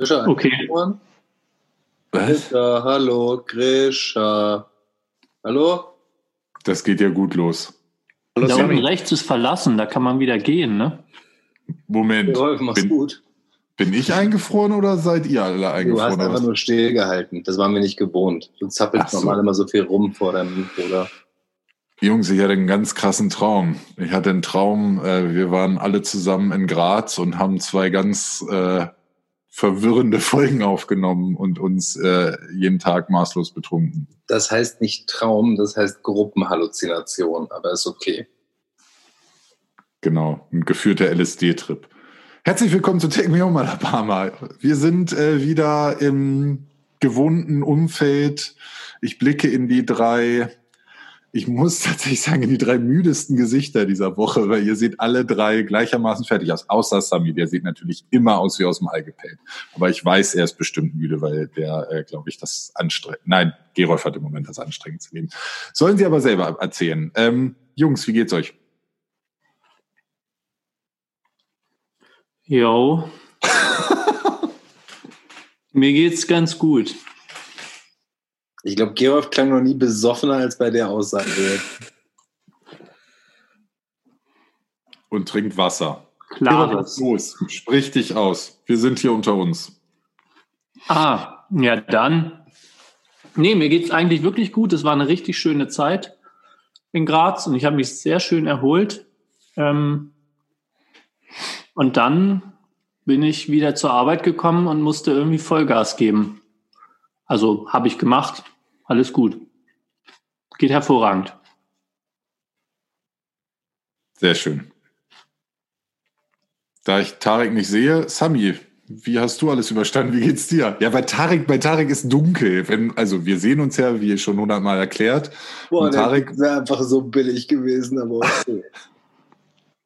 Grisha, Okay. Ohren? Was? Grisha, hallo, Grisha. Hallo? Das geht ja gut los. Da unten rechts ist verlassen, da kann man wieder gehen, ne? Moment. Rolf, mach's Bin, gut. bin ich eingefroren oder seid ihr alle Du hast eingefroren? einfach nur stillgehalten. Das waren wir nicht gewohnt. Du zappelst so. normal immer so viel rum vor deinem Bruder. Jungs, ich hatte einen ganz krassen Traum. Ich hatte einen Traum, äh, wir waren alle zusammen in Graz und haben zwei ganz äh, verwirrende Folgen aufgenommen und uns äh, jeden Tag maßlos betrunken. Das heißt nicht Traum, das heißt Gruppenhalluzination, aber ist okay. Genau, ein geführter LSD-Trip. Herzlich willkommen zu Take Me Home Alabama. Wir sind äh, wieder im gewohnten Umfeld. Ich blicke in die drei, ich muss tatsächlich sagen, die drei müdesten Gesichter dieser Woche, weil ihr seht alle drei gleichermaßen fertig aus. Außer Sami, der sieht natürlich immer aus wie aus dem Ei gepellt. Aber ich weiß, er ist bestimmt müde, weil der, äh, glaube ich, das anstrengend. Nein, Gerolf hat im Moment das anstrengend zu nehmen. Sollen Sie aber selber erzählen. Ähm, Jungs, wie geht's euch? Jo. Mir geht's ganz gut. Ich glaube, Gerolf klang noch nie besoffener als bei der Aussage. Und trinkt Wasser. Klares. Los, sprich dich aus. Wir sind hier unter uns. Ah, ja dann. Nee, mir geht's eigentlich wirklich gut. Es war eine richtig schöne Zeit in Graz und ich habe mich sehr schön erholt. Ähm, und dann bin ich wieder zur Arbeit gekommen und musste irgendwie Vollgas geben. Also habe ich gemacht. Alles gut. Geht hervorragend. Sehr schön. Da ich Tarek nicht sehe, Sami, wie hast du alles überstanden? Wie geht's dir? Ja, bei Tarek, bei Tarek ist dunkel. Wenn, also wir sehen uns ja, wie schon hundertmal erklärt. Boah, Und Tarek- wäre einfach so billig gewesen, aber okay.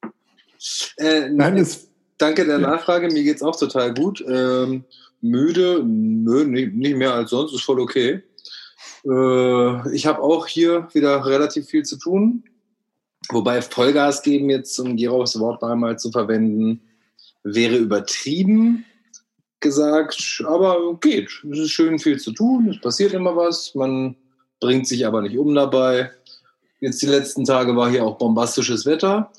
äh, Nein, es, Danke der Ja. Nachfrage, mir geht's auch total gut. Ähm, müde, nö, nicht, nicht mehr als sonst, ist voll okay. Äh, ich habe auch hier wieder relativ viel zu tun. Wobei Vollgas geben jetzt, um Gerolfs Wort einmal zu verwenden, wäre übertrieben gesagt, aber geht. Es ist schön viel zu tun, es passiert immer was, man bringt sich aber nicht um dabei. Jetzt die letzten Tage war hier auch bombastisches Wetter.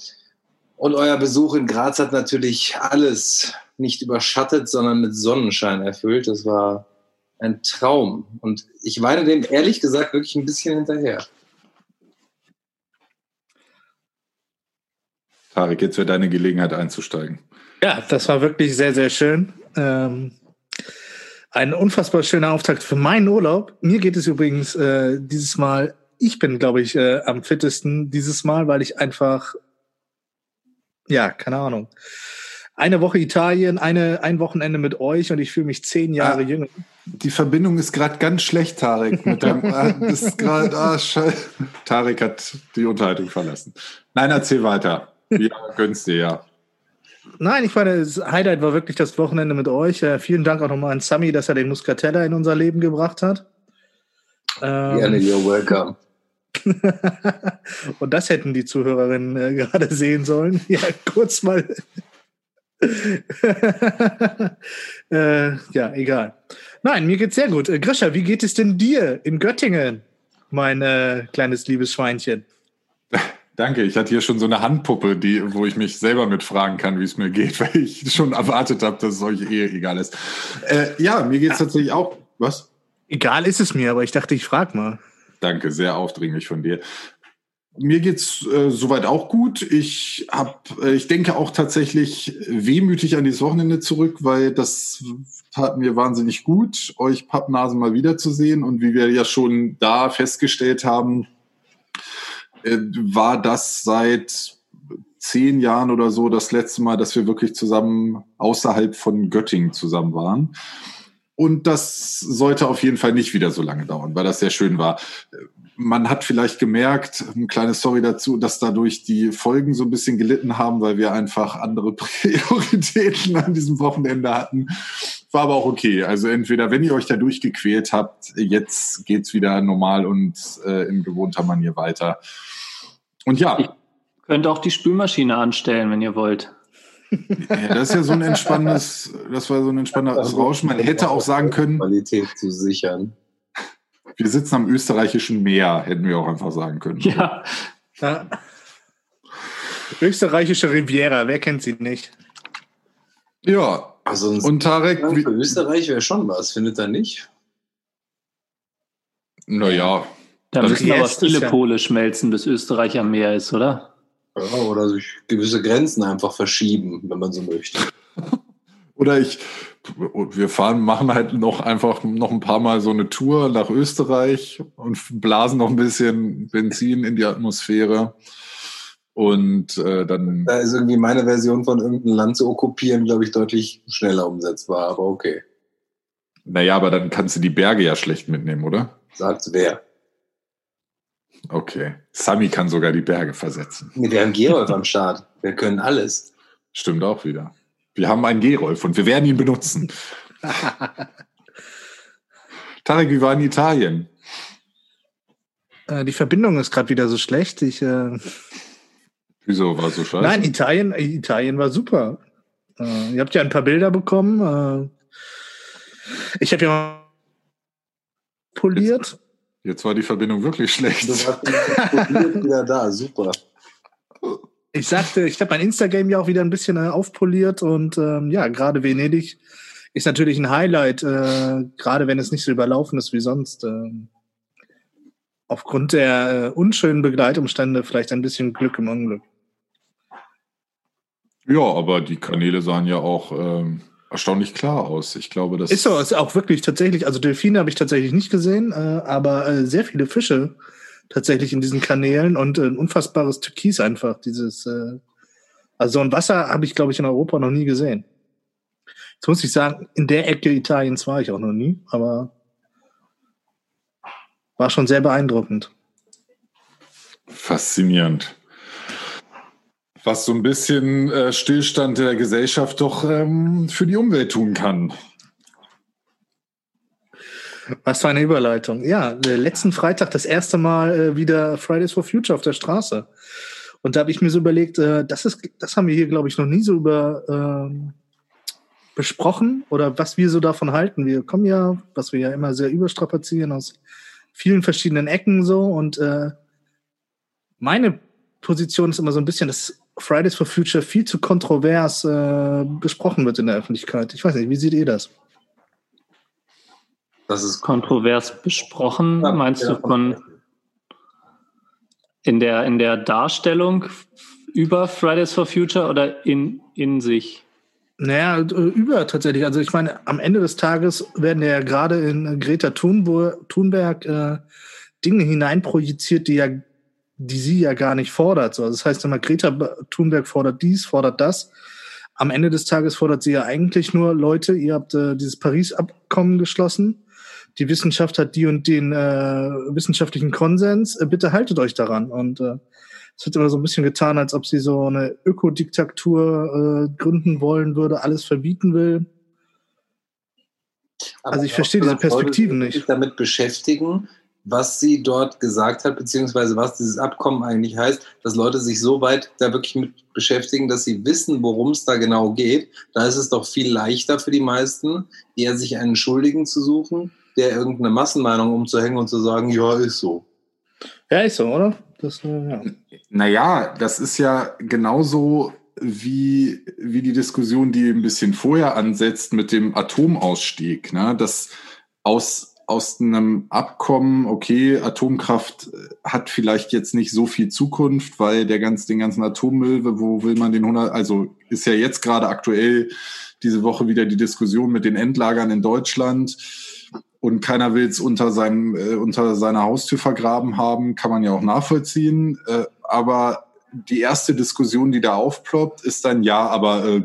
Und euer Besuch in Graz hat natürlich alles nicht überschattet, sondern mit Sonnenschein erfüllt. Das war ein Traum. Und ich weine dem ehrlich gesagt wirklich ein bisschen hinterher. Tarek, jetzt wäre deine Gelegenheit einzusteigen. Ja, das war wirklich sehr, sehr schön. Ähm, ein unfassbar schöner Auftakt für meinen Urlaub. Mir geht es übrigens äh, dieses Mal, ich bin, glaube ich, äh, am fittesten dieses Mal, weil ich einfach, ja, keine Ahnung, eine Woche Italien, eine, ein Wochenende mit euch und ich fühle mich zehn Jahre Ah. jünger. Die Verbindung ist gerade ganz schlecht, Tarek. Mit deinem, ah, das ist gerade, ah. Tarek hat die Unterhaltung verlassen. Nein, erzähl weiter. Ja, gönnst dir ja. Nein, ich meine, das Highlight war wirklich das Wochenende mit euch. Äh, vielen Dank auch nochmal an Sami, dass er den Muscatella in unser Leben gebracht hat. Ähm, Gerne, you're welcome. Und das hätten die Zuhörerinnen äh, gerade sehen sollen. Ja, kurz mal. äh, ja, egal. Nein, mir geht's sehr gut. Äh, Grisha, wie geht es denn dir in Göttingen, mein äh, kleines liebes Schweinchen? Danke, ich hatte hier schon so eine Handpuppe, die, wo ich mich selber mitfragen kann, wie es mir geht, weil ich schon erwartet habe, dass es euch eh egal ist. Äh, ja, mir geht es tatsächlich auch. Was? Egal ist es mir, aber ich dachte, ich frag mal. Danke, sehr aufdringlich von dir. Mir geht's äh, soweit auch gut. Ich hab, äh, ich denke auch tatsächlich wehmütig an dieses Wochenende zurück, weil das tat mir wahnsinnig gut, euch Pappnasen mal wiederzusehen. Und wie wir ja schon da festgestellt haben, äh, war das seit zehn Jahren oder so das letzte Mal, dass wir wirklich zusammen außerhalb von Göttingen zusammen waren. Und das sollte auf jeden Fall nicht wieder so lange dauern, weil das sehr schön war. Man hat vielleicht gemerkt, eine kleine Story dazu, dass dadurch die Folgen so ein bisschen gelitten haben, weil wir einfach andere Prioritäten an diesem Wochenende hatten. War aber auch okay. Also entweder, wenn ihr euch da durchgequält habt, jetzt geht's wieder normal und äh, in gewohnter Manier weiter. Und ja, Ich- Könnt auch die Spülmaschine anstellen, wenn ihr wollt. Ja, das ist ja so ein entspannendes, das war so ein entspannendes Rauschen. Man hätte auch sagen können, Qualität zu sichern. Wir sitzen am österreichischen Meer, hätten wir auch einfach sagen können. Ja, Ja. Österreichische Riviera, wer kennt sie nicht? Ja, Also ein und Tarek, für Österreich wäre schon was, findet er nicht? naja, da Das müssen aber viele ja- Pole schmelzen, bis Österreich am Meer ist, oder? Ja, oder sich gewisse Grenzen einfach verschieben, wenn man so möchte. Oder ich, wir fahren, machen halt noch einfach noch ein paar Mal so eine Tour nach Österreich und blasen noch ein bisschen Benzin in die Atmosphäre. Und äh, dann, Da ist irgendwie meine Version von irgendeinem Land zu okkupieren, glaube ich, deutlich schneller umsetzbar, aber okay. naja, aber dann kannst du die Berge ja schlecht mitnehmen, oder? Sagt wer? Okay. Sami kann sogar die Berge versetzen. Wir haben Gerolf am Start. Wir können alles. Stimmt auch wieder. Wir haben einen Gerolf und wir werden ihn benutzen. Tarek, wie war in Italien? Äh, Die Verbindung ist gerade wieder so schlecht. Ich, äh, Wieso war so scheiße? nein, Italien, Italien war super. Äh, ihr habt ja ein paar Bilder bekommen. Äh, ich habe ja poliert. Jetzt war die Verbindung wirklich schlecht. Du warst wieder da, super. Ich sagte, ich habe mein Instagram ja auch wieder ein bisschen äh, aufpoliert und ähm, ja, gerade Venedig ist natürlich ein Highlight, äh, gerade wenn es nicht so überlaufen ist wie sonst. ähm, aufgrund der äh, unschönen Begleitumstände vielleicht ein bisschen Glück im Unglück. Ja, aber die Kanäle sahen ja auch ähm, erstaunlich klar aus. Ich glaube, das Ist so, ist auch wirklich tatsächlich, also Delfine habe ich tatsächlich nicht gesehen, äh, aber äh, sehr viele Fische tatsächlich in diesen Kanälen und äh, ein unfassbares Türkis einfach, dieses, äh, also so ein Wasser habe ich, glaube ich, in Europa noch nie gesehen. Jetzt muss ich sagen, in der Ecke Italiens war ich auch noch nie, aber war schon sehr beeindruckend. faszinierend. Was so ein bisschen äh, Stillstand der Gesellschaft doch ähm, für die Umwelt tun kann. Was für eine Überleitung. Ja, äh, letzten Freitag das erste Mal äh, wieder Fridays for Future auf der Straße. Und da habe ich mir so überlegt, äh, das, ist, das haben wir hier, glaube ich, noch nie so über ähm, besprochen oder was wir so davon halten. Wir kommen ja, was wir ja immer sehr überstrapazieren, aus vielen verschiedenen Ecken so. Und äh, meine Position ist immer so ein bisschen, dass Fridays for Future viel zu kontrovers äh, besprochen wird in der Öffentlichkeit. Ich weiß nicht, wie seht ihr das? Das ist Kontrovers besprochen, Ja, meinst ja. du von in der, in der Darstellung über Fridays for Future oder in, in sich? Naja, über tatsächlich. Also ich meine, am Ende des Tages werden ja gerade in Greta Thunberg, Thunberg äh, Dinge hineinprojiziert, die ja, die sie ja gar nicht fordert. So, also das heißt immer, Greta Thunberg fordert dies, fordert das. Am Ende des Tages fordert sie ja eigentlich nur Leute, ihr habt äh, dieses Paris-Abkommen geschlossen. Die Wissenschaft hat die und den äh, wissenschaftlichen Konsens. Äh, bitte haltet euch daran. Und äh, es wird immer so ein bisschen getan, als ob sie so eine Ökodiktatur äh, gründen wollen würde, alles verbieten will. Also ich verstehe diese Perspektiven nicht. damit beschäftigen, was sie dort gesagt hat, beziehungsweise was dieses Abkommen eigentlich heißt, dass Leute sich so weit da wirklich mit beschäftigen, dass sie wissen, worum es da genau geht. Da ist es doch viel leichter für die meisten, eher sich einen Schuldigen zu suchen, der irgendeine Massenmeinung umzuhängen und zu sagen, ja, ist so. Ja, ist so, oder? Das, äh, ja. Naja, das ist ja genauso wie, wie die Diskussion, die ein bisschen vorher ansetzt mit dem Atomausstieg. Ne? Das aus, aus einem Abkommen, okay, Atomkraft äh, hat vielleicht jetzt nicht so viel Zukunft, weil der ganz, den ganzen Atommüll, wo will man den 100, also ist ja jetzt gerade aktuell diese Woche wieder die Diskussion mit den Endlagern in Deutschland und keiner will es unter, seinem, äh, unter seiner Haustür vergraben haben, kann man ja auch nachvollziehen. Äh, aber die erste Diskussion, die da aufploppt, ist dann, ja, aber äh,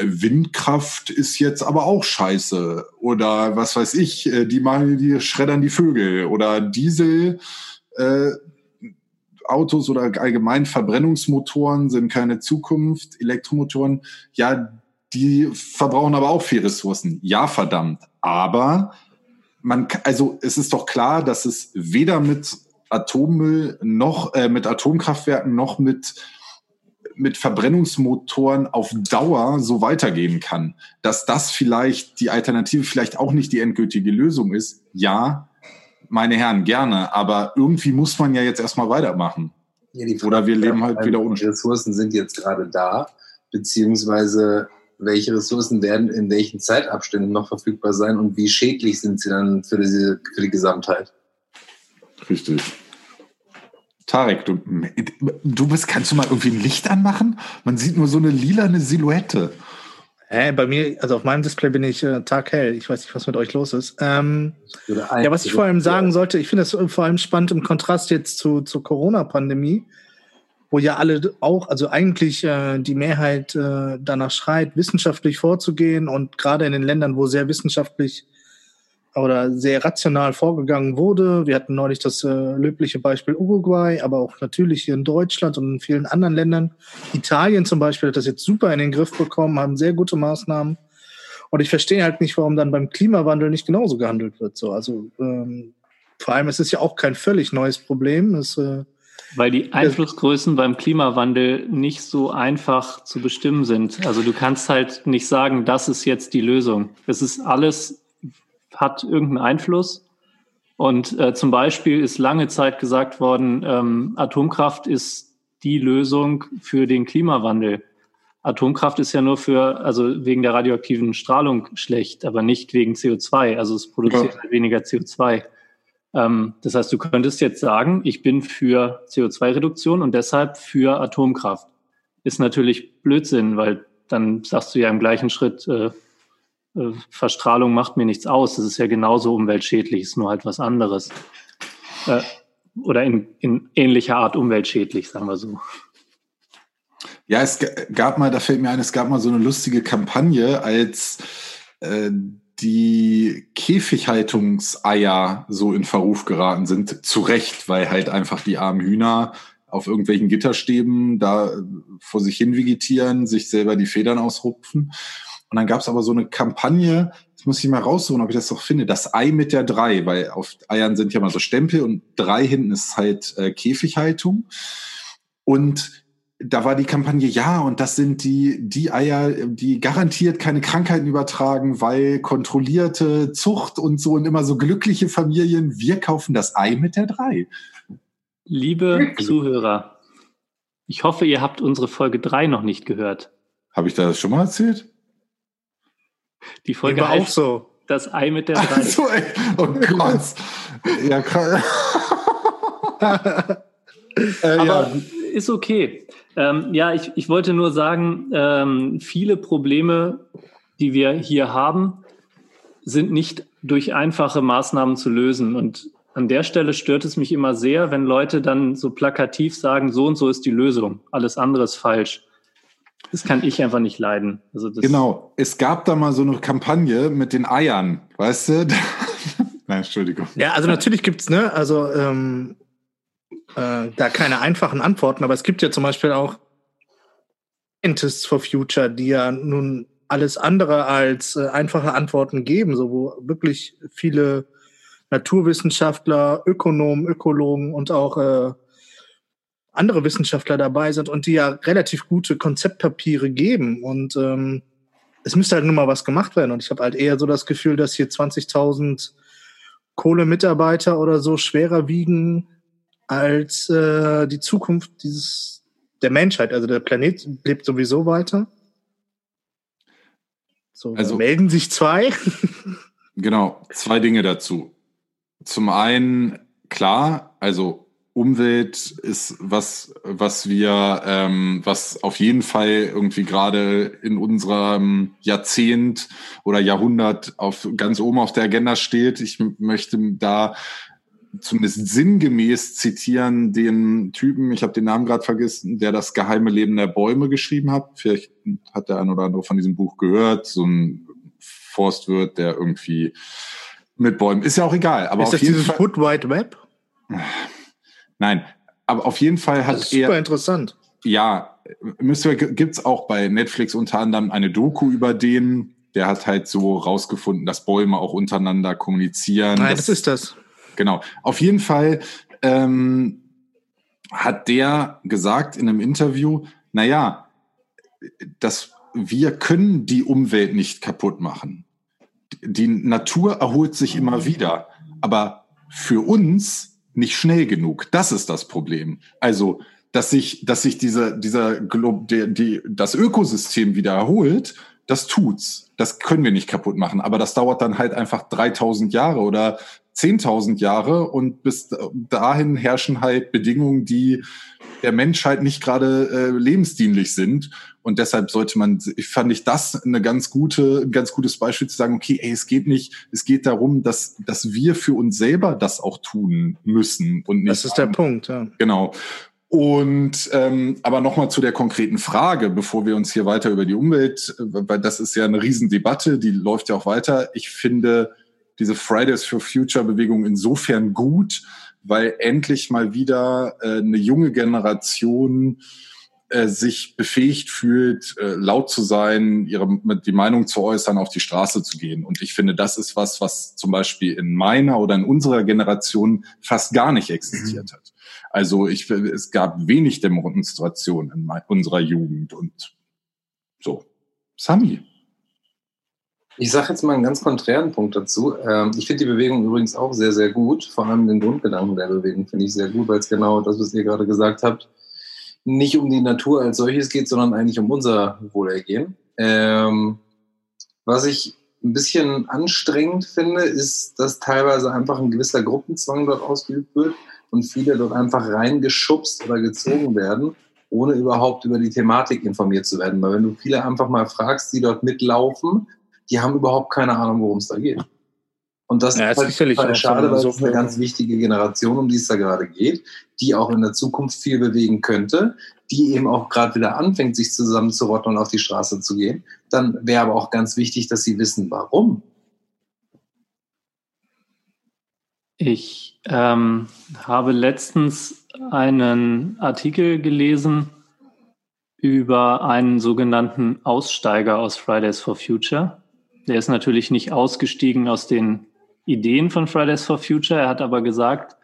Windkraft ist jetzt aber auch scheiße. Oder was weiß ich, äh, die machen, die schreddern die Vögel. Oder Diesel, äh, Autos oder allgemein Verbrennungsmotoren sind keine Zukunft. Elektromotoren, ja, die verbrauchen aber auch viel Ressourcen. Ja, verdammt. Aber man, also es ist doch klar, dass es weder mit Atommüll noch äh, mit Atomkraftwerken noch mit mit Verbrennungsmotoren auf Dauer so weitergehen kann. Dass das vielleicht die Alternative vielleicht auch nicht die endgültige Lösung ist, ja, meine Herren, gerne. Aber irgendwie muss man ja jetzt erstmal weitermachen. Ja, Oder wir leben halt wieder ohne Die Ressourcen sind jetzt gerade da, beziehungsweise welche Ressourcen werden in welchen Zeitabständen noch verfügbar sein und wie schädlich sind sie dann für, diese, für die Gesamtheit. Richtig. Tarek, du, du bist, kannst du mal irgendwie ein Licht anmachen? Man sieht nur so eine lilane Silhouette. Hä, bei mir, also auf meinem Display bin ich äh, taghell. Ich weiß nicht, was mit euch los ist. Ähm, ja, was ich vor allem sagen sollte, ich finde das vor allem spannend im Kontrast jetzt zu, zur Corona-Pandemie, wo ja alle auch, also eigentlich äh, die Mehrheit äh, danach schreit, wissenschaftlich vorzugehen und gerade in den Ländern, wo sehr wissenschaftlich oder sehr rational vorgegangen wurde. Wir hatten neulich das äh, löbliche Beispiel Uruguay, aber auch natürlich hier in Deutschland und in vielen anderen Ländern. Italien zum Beispiel hat das jetzt super in den Griff bekommen, haben sehr gute Maßnahmen. Und ich verstehe halt nicht, warum dann beim Klimawandel nicht genauso gehandelt wird. So, also ähm, vor allem es ist ja auch kein völlig neues Problem. Es, äh, weil die Einflussgrößen beim Klimawandel nicht so einfach zu bestimmen sind. Also du kannst halt nicht sagen, das ist jetzt die Lösung. Es ist alles hat irgendeinen Einfluss. Und äh, zum Beispiel ist lange Zeit gesagt worden, ähm, Atomkraft ist die Lösung für den Klimawandel. Atomkraft ist ja nur für, also wegen der radioaktiven Strahlung schlecht, aber nicht wegen CO2. Also es produziert ja. weniger CO2. Ähm, das heißt, du könntest jetzt sagen, ich bin für CO2-Reduktion und deshalb für Atomkraft. Ist natürlich Blödsinn, weil dann sagst du ja im gleichen Schritt, äh, äh, Verstrahlung macht mir nichts aus. Das ist ja genauso umweltschädlich, ist nur halt was anderes. Äh, oder in, in ähnlicher Art umweltschädlich, sagen wir so. Ja, es gab mal, da fällt mir ein, es gab mal so eine lustige Kampagne, als äh, die Käfighaltungseier so in Verruf geraten sind. Zu Recht, weil halt einfach die armen Hühner auf irgendwelchen Gitterstäben da vor sich hin vegetieren, sich selber die Federn ausrupfen. Und dann gab es aber so eine Kampagne, das muss ich mal raussuchen, ob ich das doch finde, das Ei mit der drei, weil auf Eiern sind ja mal so Stempel und drei hinten ist halt äh, Käfighaltung. Und da war die Kampagne, ja, und das sind die, die Eier, die garantiert keine Krankheiten übertragen, weil kontrollierte Zucht und so und immer so glückliche Familien, wir kaufen das Ei mit der drei. Liebe Zuhörer, ich hoffe, ihr habt unsere Folge drei noch nicht gehört. Habe ich das schon mal erzählt? Die Folge war auch so. Das Ei mit der Drei. So, ey. Oh Gott. ja, krass. äh, Aber ja. ist okay. Ähm, ja, ich, ich wollte nur sagen, ähm, viele Probleme, die wir hier haben, sind nicht durch einfache Maßnahmen zu lösen. Und an der Stelle stört es mich immer sehr, wenn Leute dann so plakativ sagen, so und so ist die Lösung, alles andere ist falsch. Das kann ich einfach nicht leiden. Also genau. Es gab da mal so eine Kampagne mit den Eiern, weißt du? Nein, Entschuldigung. Ja, also natürlich gibt's ne, also ähm, äh, da keine einfachen Antworten, aber es gibt ja zum Beispiel auch Scientists for Future, die ja nun alles andere als äh, einfache Antworten geben, so wo wirklich viele Naturwissenschaftler, Ökonomen, Ökologen und auch äh, andere Wissenschaftler dabei sind und die ja relativ gute Konzeptpapiere geben. Und ähm, es müsste halt nur mal was gemacht werden. Und ich habe halt eher so das Gefühl, dass hier 20.000 Kohlemitarbeiter oder so schwerer wiegen als äh, die Zukunft dieses der Menschheit. Also der Planet lebt sowieso weiter. So, also melden sich zwei. genau, zwei Dinge dazu. Zum einen, klar, also Umwelt ist was, was wir, ähm, was auf jeden Fall irgendwie gerade in unserem Jahrzehnt oder Jahrhundert auf ganz oben auf der Agenda steht. Ich möchte da zumindest sinngemäß zitieren den Typen, ich habe den Namen gerade vergessen, der das geheime Leben der Bäume geschrieben hat. Vielleicht hat der ein oder andere von diesem Buch gehört. So ein Forstwirt, der irgendwie mit Bäumen. Ist ja auch egal. Aber ist auf das jeden dieses Fall, Wood Wide Web? Nein, aber auf jeden Fall hat das ist er. Super interessant. Ja, gibt es auch bei Netflix unter anderem eine Doku über den. Der hat halt so rausgefunden, dass Bäume auch untereinander kommunizieren. Nein, das ist das. Genau. Auf jeden Fall ähm, hat der gesagt in einem Interview, naja, dass wir können die Umwelt nicht kaputt machen. Die Natur erholt sich immer wieder, aber für uns nicht schnell genug. Das ist das Problem. Also, dass sich, dass sich dieser, dieser der, die, das Ökosystem wieder erholt, das tut's. Das können wir nicht kaputt machen. Aber das dauert dann halt einfach 3000 Jahre oder 10.000 Jahre und bis dahin herrschen halt Bedingungen, die der Menschheit nicht gerade äh, lebensdienlich sind. Und deshalb sollte man, ich fand ich das eine ganz gute, ein ganz gutes Beispiel zu sagen, okay, ey, es geht nicht, es geht darum, dass, dass wir für uns selber das auch tun müssen und nicht. Das ist der Punkt, ja. Genau. Und ähm, aber nochmal zu der konkreten Frage, bevor wir uns hier weiter über die Umwelt, weil das ist ja eine Riesendebatte, die läuft ja auch weiter. Ich finde diese Fridays for Future Bewegung insofern gut, weil endlich mal wieder äh, eine junge Generation äh, sich befähigt fühlt, äh, laut zu sein, ihre die Meinung zu äußern, auf die Straße zu gehen. Und ich finde, das ist was, was zum Beispiel in meiner oder in unserer Generation fast gar nicht existiert mhm. hat. Also ich, es gab wenig Demonstrationen in unserer Jugend und so. Sami. Ich sage jetzt mal einen ganz konträren Punkt dazu. Ähm, ich finde die Bewegung übrigens auch sehr, sehr gut. Vor allem den Grundgedanken der Bewegung finde ich sehr gut, weil es genau das, was ihr gerade gesagt habt, nicht um die Natur als solches geht, sondern eigentlich um unser Wohlergehen. Ähm, was ich ein bisschen anstrengend finde, ist, dass teilweise einfach ein gewisser Gruppenzwang dort ausgeübt wird und viele dort einfach reingeschubst oder gezogen werden, ohne überhaupt über die Thematik informiert zu werden. Weil wenn du viele einfach mal fragst, die dort mitlaufen, die haben überhaupt keine Ahnung, worum es da geht. Und das ja, ist halt, sicherlich halt schade, weil es eine ganz wichtige Generation, um die es da gerade geht, die auch in der Zukunft viel bewegen könnte, die eben auch gerade wieder anfängt, sich zusammenzurotten und auf die Straße zu gehen. Dann wäre aber auch ganz wichtig, dass sie wissen, warum. Ich ähm, habe letztens einen Artikel gelesen über einen sogenannten Aussteiger aus Fridays for Future. Der ist natürlich nicht ausgestiegen aus den Ideen von Fridays for Future. Er hat aber gesagt,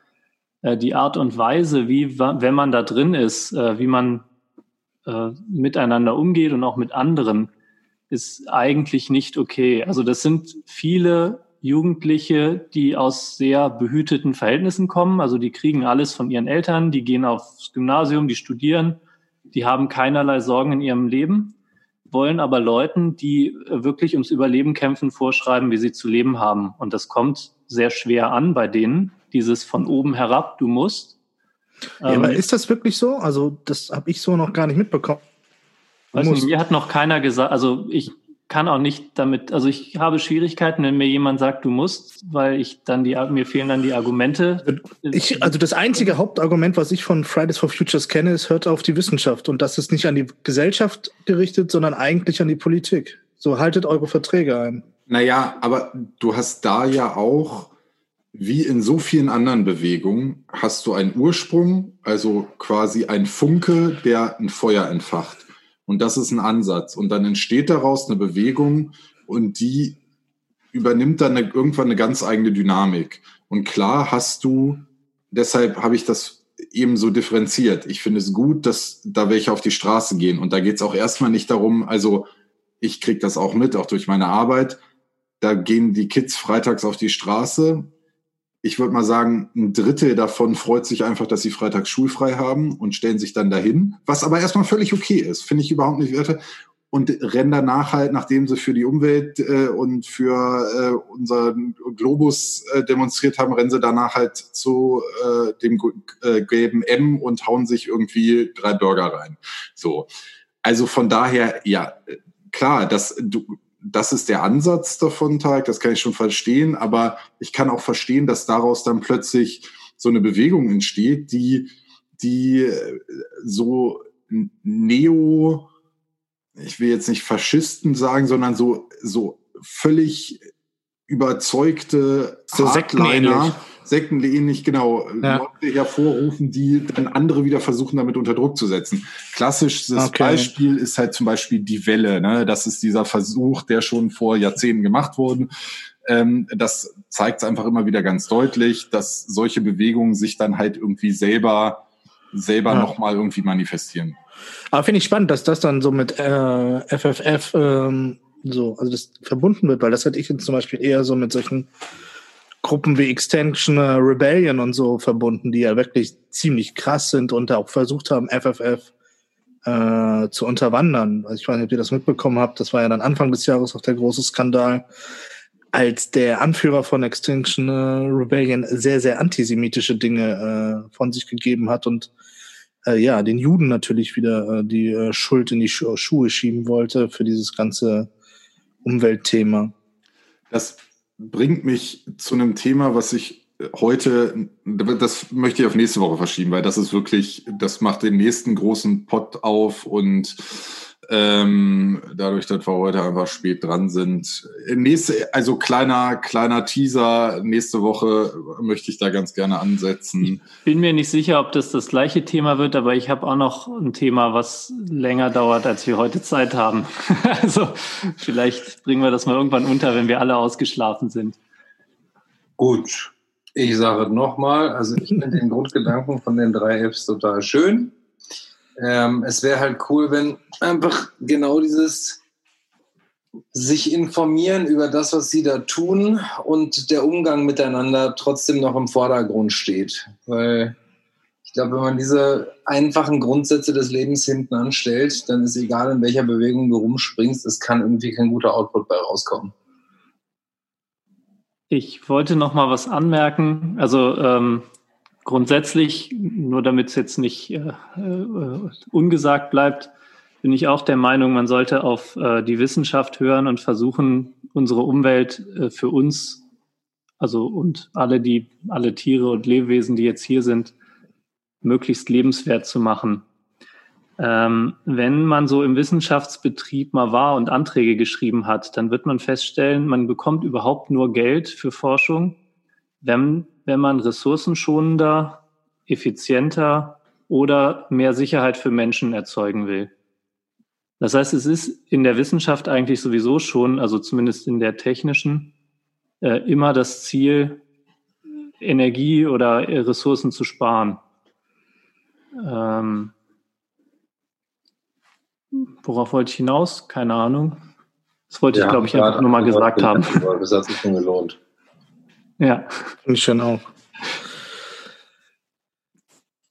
äh, die Art und Weise, wie, wenn man da drin ist, äh, wie man äh, miteinander umgeht und auch mit anderen, ist eigentlich nicht okay. Also das sind viele Jugendliche, die aus sehr behüteten Verhältnissen kommen. Also die kriegen alles von ihren Eltern, die gehen aufs Gymnasium, die studieren, die haben keinerlei Sorgen in ihrem Leben wollen aber Leuten, die wirklich ums Überleben kämpfen, vorschreiben, wie sie zu leben haben. Und das kommt sehr schwer an bei denen, dieses von oben herab, du musst. Ja, ähm, aber ist das wirklich so? Also das habe ich so noch gar nicht mitbekommen. Weiß nicht, mir hat noch keiner gesagt, also ich kann auch nicht damit, also ich habe Schwierigkeiten, wenn mir jemand sagt, du musst, weil ich dann die, mir fehlen dann die Argumente. Ich, also das einzige Hauptargument, was ich von Fridays for Futures kenne, ist, hört auf die Wissenschaft. Und das ist nicht an die Gesellschaft gerichtet, sondern eigentlich an die Politik. So haltet eure Verträge ein. Naja, aber du hast da ja auch, wie in so vielen anderen Bewegungen, hast du einen Ursprung, also quasi ein Funke, der ein Feuer entfacht. Und das ist ein Ansatz. Und dann entsteht daraus eine Bewegung und die übernimmt dann eine, irgendwann eine ganz eigene Dynamik. Und klar hast du, deshalb habe ich das eben so differenziert. Ich finde es gut, dass da welche auf die Straße gehen. Und da geht es auch erstmal nicht darum, also ich kriege das auch mit, auch durch meine Arbeit. Da gehen die Kids freitags auf die Straße ich würde mal sagen, ein Drittel davon freut sich einfach, dass sie freitags schulfrei haben und stellen sich dann dahin, was aber erstmal völlig okay ist, finde ich überhaupt nicht werte. Und rennen danach halt, nachdem sie für die Umwelt äh, und für äh, unseren Globus äh, demonstriert haben, rennen sie danach halt zu äh, dem äh, gelben M und hauen sich irgendwie drei Burger rein. So. Also von daher, ja, klar, das, du, das ist der Ansatz davon, Tag, das kann ich schon verstehen, aber ich kann auch verstehen, dass daraus dann plötzlich so eine Bewegung entsteht, die, die äh, so neo, ich will jetzt nicht Faschisten sagen, sondern so, so völlig überzeugte so Hardliner, sektenähnlich, genau, ja. Leute hervorrufen, die dann andere wieder versuchen, damit unter Druck zu setzen. Klassisches okay. Beispiel ist halt zum Beispiel die Welle. Ne? Das ist dieser Versuch, der schon vor Jahrzehnten gemacht wurde. Ähm, das zeigt es einfach immer wieder ganz deutlich, dass solche Bewegungen sich dann halt irgendwie selber selber ja. nochmal irgendwie manifestieren. Aber finde ich spannend, dass das dann so mit äh, FFF ähm, so, also das verbunden wird, weil das hätte ich jetzt zum Beispiel eher so mit solchen Gruppen wie Extension äh, Rebellion und so verbunden, die ja wirklich ziemlich krass sind und auch versucht haben, FFF äh, zu unterwandern. Also ich weiß nicht, ob ihr das mitbekommen habt, das war ja dann Anfang des Jahres auch der große Skandal, als der Anführer von Extinction äh, Rebellion sehr, sehr antisemitische Dinge äh, von sich gegeben hat und äh, ja, den Juden natürlich wieder äh, die äh, Schuld in die Schu Schuhe schieben wollte für dieses ganze Umweltthema. Das bringt mich zu einem Thema, was ich heute, das möchte ich auf nächste Woche verschieben, weil das ist wirklich, das macht den nächsten großen Pot auf und ähm, dadurch, dass wir heute einfach spät dran sind. Nächste, also kleiner, kleiner Teaser. Nächste Woche möchte ich da ganz gerne ansetzen. Ich bin mir nicht sicher, ob das das gleiche Thema wird, aber ich habe auch noch ein Thema, was länger dauert, als wir heute Zeit haben. also vielleicht bringen wir das mal irgendwann unter, wenn wir alle ausgeschlafen sind. Gut. Ich sage nochmal, also ich finde den Grundgedanken von den drei Apps total schön. Ähm, es wäre halt cool, wenn einfach genau dieses sich informieren über das, was sie da tun und der Umgang miteinander trotzdem noch im Vordergrund steht. Weil ich glaube, wenn man diese einfachen Grundsätze des Lebens hinten anstellt, dann ist egal, in welcher Bewegung du rumspringst, es kann irgendwie kein guter Output bei rauskommen. Ich wollte noch mal was anmerken. Also ähm, grundsätzlich, nur damit es jetzt nicht äh, äh, ungesagt bleibt, bin ich auch der Meinung, man sollte auf äh, die Wissenschaft hören und versuchen, unsere Umwelt äh, für uns, also und alle die, alle Tiere und Lebewesen, die jetzt hier sind, möglichst lebenswert zu machen. Ähm, wenn man so im Wissenschaftsbetrieb mal war und Anträge geschrieben hat, dann wird man feststellen, man bekommt überhaupt nur Geld für Forschung, wenn wenn man ressourcenschonender, effizienter oder mehr Sicherheit für Menschen erzeugen will. Das heißt, es ist in der Wissenschaft eigentlich sowieso schon, also zumindest in der technischen, äh, immer das Ziel, Energie oder Ressourcen zu sparen. Ähm, worauf wollte ich hinaus? Keine Ahnung. Das wollte ja, ich, glaube ich, einfach nur mal gesagt haben. Das hat sich schon gelohnt. Ja. Finde ich schon auch.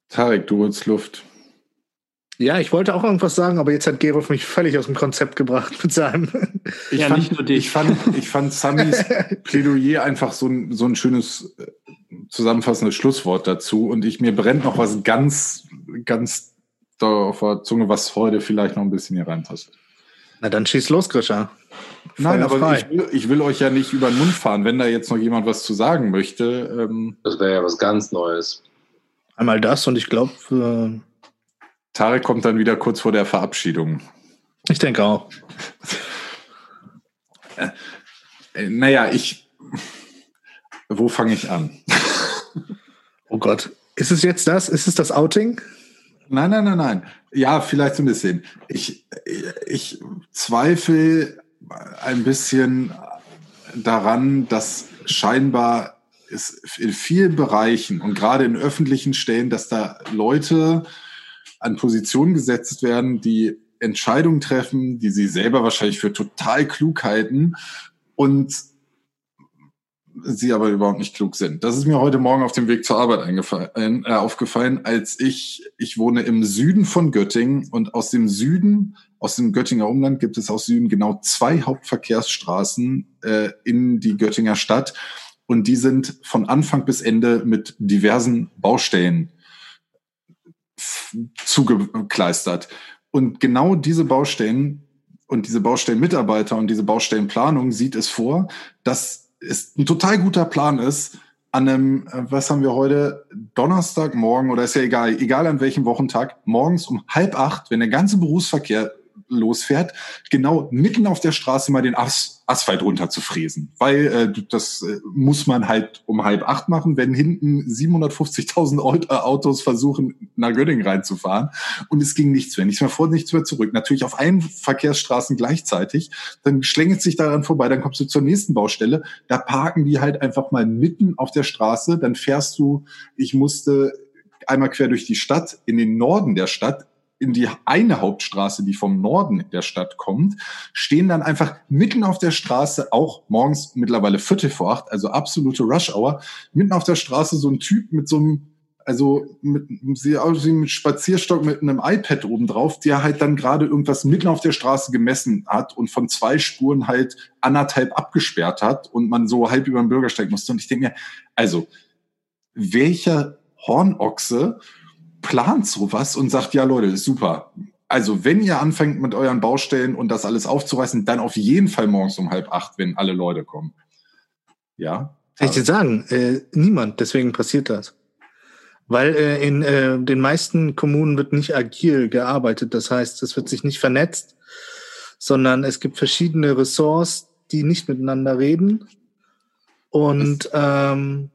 Tarek, du holst Luft. Ja, ich wollte auch irgendwas sagen, aber jetzt hat Gerolf mich völlig aus dem Konzept gebracht mit seinem. Ich, ja, fand, ich fand, ich fand Samis Plädoyer einfach so ein, so ein schönes äh, zusammenfassendes Schlusswort dazu. Und ich mir brennt noch was ganz, ganz da auf der Zunge, was heute vielleicht noch ein bisschen hier reinpasst. Na dann schieß los, Grisha. Nein, aber ich will, ich will, euch ja nicht über den Mund fahren, wenn da jetzt noch jemand was zu sagen möchte. Ähm das wäre ja was ganz Neues. Einmal das und ich glaube. Äh Tarek kommt dann wieder kurz vor der Verabschiedung. Ich denke auch. äh, naja, ich. Wo fange ich an? oh Gott. Ist es jetzt das? Ist es das Outing? Nein, nein, nein, nein. Ja, vielleicht ein bisschen. Ich, ich zweifle ein bisschen daran, dass scheinbar es in vielen Bereichen und gerade in öffentlichen Stellen, dass da Leute an Positionen gesetzt werden, die Entscheidungen treffen, die sie selber wahrscheinlich für total klug halten und sie aber überhaupt nicht klug sind. Das ist mir heute Morgen auf dem Weg zur Arbeit äh, aufgefallen, als ich, ich wohne im Süden von Göttingen und aus dem Süden, aus dem Göttinger Umland gibt es aus Süden genau zwei Hauptverkehrsstraßen äh, in die Göttinger Stadt und die sind von Anfang bis Ende mit diversen Baustellen zugekleistert. Und genau diese Baustellen und diese Baustellenmitarbeiter und diese Baustellenplanung sieht es vor, dass es ein total guter Plan ist, an einem, äh, was haben wir heute, Donnerstagmorgen oder ist ja egal, egal an welchem Wochentag, morgens um halb acht, wenn der ganze Berufsverkehr losfährt, genau mitten auf der Straße mal den As Asphalt runter zu fräsen. Weil äh, das äh, muss man halt um halb acht machen, wenn hinten 750.000 äh, Autos versuchen, nach Göttingen reinzufahren. Und es ging nichts mehr, nichts mehr vor, nichts mehr zurück. Natürlich auf allen Verkehrsstraßen gleichzeitig. Dann schlängelt sich daran vorbei, dann kommst du zur nächsten Baustelle. Da parken die halt einfach mal mitten auf der Straße. Dann fährst du, ich musste einmal quer durch die Stadt, in den Norden der Stadt, in die eine Hauptstraße, die vom Norden der Stadt kommt, stehen dann einfach mitten auf der Straße, auch morgens mittlerweile Viertel vor acht, also absolute Rush Hour, mitten auf der Straße so ein Typ mit so einem also mit, sie aussehen mit Spazierstock mit einem iPad oben drauf, der halt dann gerade irgendwas mitten auf der Straße gemessen hat und von zwei Spuren halt anderthalb abgesperrt hat und man so halb über den Bürgersteig musste. Und ich denke mir, also, welcher Hornochse plant sowas und sagt, ja Leute, ist super. Also wenn ihr anfängt mit euren Baustellen und das alles aufzureißen, dann auf jeden Fall morgens um halb acht, wenn alle Leute kommen. Ja. Kann ich dir sagen, äh, niemand, deswegen passiert das. Weil äh, in äh, den meisten Kommunen wird nicht agil gearbeitet. Das heißt, es wird sich nicht vernetzt, sondern es gibt verschiedene Ressorts, die nicht miteinander reden. Und ähm,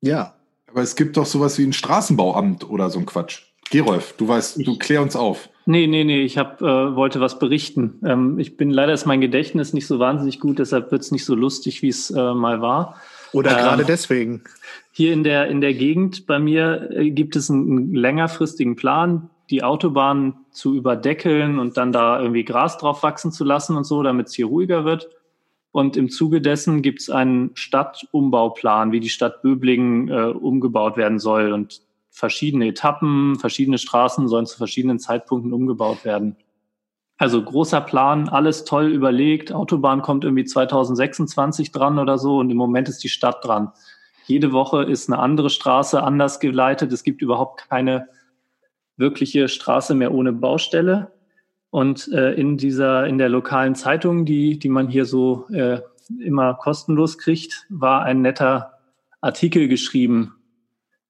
ja. Aber es gibt doch sowas wie ein Straßenbauamt oder so ein Quatsch. Gerolf, du weißt, du klär uns auf. Nee, nee, nee, ich hab, äh, wollte was berichten. Ähm, ich bin leider ist mein Gedächtnis nicht so wahnsinnig gut, deshalb wird's nicht so lustig, wie es äh, mal war. Oder ähm, gerade deswegen. Hier in der, in der Gegend bei mir äh, gibt es einen, einen längerfristigen Plan, die Autobahn zu überdeckeln und dann da irgendwie Gras drauf wachsen zu lassen und so, damit es hier ruhiger wird. Und im Zuge dessen gibt es einen Stadtumbauplan, wie die Stadt Böblingen äh, umgebaut werden soll. Und verschiedene Etappen, verschiedene Straßen sollen zu verschiedenen Zeitpunkten umgebaut werden. Also großer Plan, alles toll überlegt. Autobahn kommt irgendwie 2026 dran oder so und im Moment ist die Stadt dran. Jede Woche ist eine andere Straße anders geleitet. Es gibt überhaupt keine wirkliche Straße mehr ohne Baustelle. Und äh, in dieser, in der lokalen Zeitung, die, die man hier so äh, immer kostenlos kriegt, war ein netter Artikel geschrieben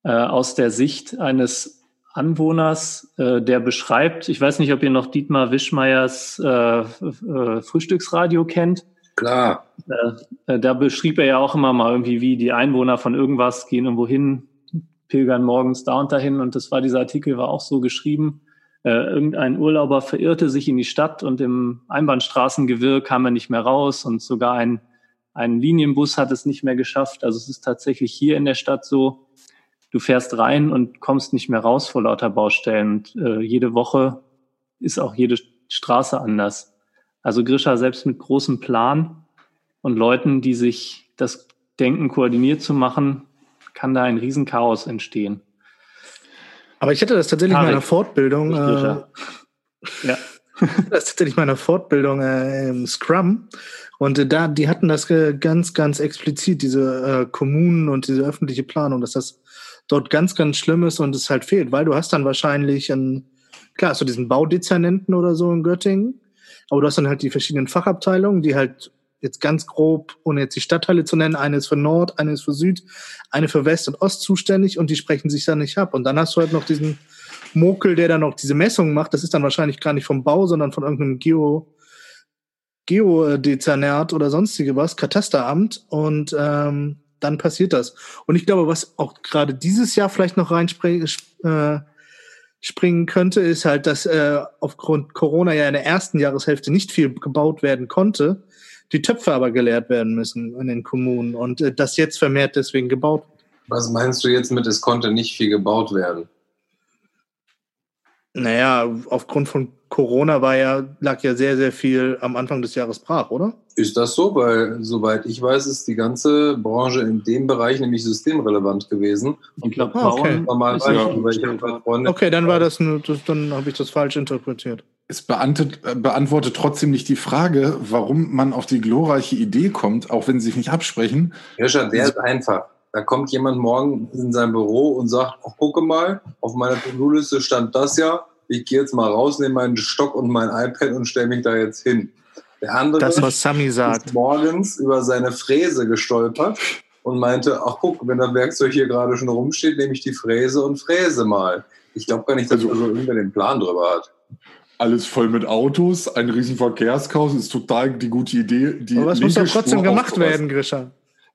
äh, aus der Sicht eines Anwohners, äh, der beschreibt, ich weiß nicht, ob ihr noch Dietmar Wischmeiers äh, äh, Frühstücksradio kennt. Klar. Äh, äh, da beschrieb er ja auch immer mal irgendwie, wie die Einwohner von irgendwas gehen irgendwo hin, pilgern morgens da und dahin. Und das war dieser Artikel, war auch so geschrieben. Äh, irgendein Urlauber verirrte sich in die Stadt und im Einbahnstraßengewirr kam er nicht mehr raus und sogar ein, ein Linienbus hat es nicht mehr geschafft. Also es ist tatsächlich hier in der Stadt so, du fährst rein und kommst nicht mehr raus vor lauter Baustellen. Und äh, jede Woche ist auch jede Straße anders. Also Grisha selbst mit großem Plan und Leuten, die sich das denken, koordiniert zu machen, kann da ein Riesenchaos entstehen. Aber ich hatte das tatsächlich in meiner Fortbildung. Äh, ja. das ist tatsächlich meiner Fortbildung äh, im Scrum. Und äh, da, die hatten das ganz, ganz explizit, diese äh, Kommunen und diese öffentliche Planung, dass das dort ganz, ganz schlimm ist und es halt fehlt, weil du hast dann wahrscheinlich ein, klar, so diesen Baudezernenten oder so in Göttingen, aber du hast dann halt die verschiedenen Fachabteilungen, die halt jetzt ganz grob, ohne jetzt die Stadtteile zu nennen, eine ist für Nord, eine ist für Süd, eine für West und Ost zuständig und die sprechen sich dann nicht ab. Und dann hast du halt noch diesen Mokel, der dann noch diese Messungen macht. Das ist dann wahrscheinlich gar nicht vom Bau, sondern von irgendeinem Geo, Geodezernat oder sonstige was, Katasteramt. Und ähm, dann passiert das. Und ich glaube, was auch gerade dieses Jahr vielleicht noch reinspringen äh, springen könnte, ist halt, dass äh, aufgrund Corona ja in der ersten Jahreshälfte nicht viel gebaut werden konnte, die Töpfe aber geleert werden müssen in den Kommunen und äh, das jetzt vermehrt deswegen gebaut wird. Was meinst du jetzt mit, es konnte nicht viel gebaut werden? Naja, aufgrund von Corona war ja, lag ja sehr, sehr viel am Anfang des Jahres brach, oder? Ist das so? Weil, soweit ich weiß, ist die ganze Branche in dem Bereich nämlich systemrelevant gewesen. Und ich glaube, ah, okay. war mal ja. Okay, dann war das, nur, das dann habe ich das falsch interpretiert. Es beantwortet, äh, beantwortet trotzdem nicht die Frage, warum man auf die glorreiche Idee kommt, auch wenn sie sich nicht absprechen. Richard, der ist einfach. Da kommt jemand morgen in sein Büro und sagt, oh, gucke mal, auf meiner To-Do-Liste stand das ja. Ich gehe jetzt mal raus, nehme meinen Stock und mein iPad und stelle mich da jetzt hin. Der andere das, was Sami sagt. ist morgens über seine Fräse gestolpert und meinte, ach guck, wenn das Werkzeug hier gerade schon rumsteht, nehme ich die Fräse und fräse mal. Ich glaube gar nicht, dass also, also irgendwer den Plan drüber hat. Alles voll mit Autos, ein riesen Verkehrschaos, ist total die gute Idee. Die aber es muss doch trotzdem gemacht werden, Grisha.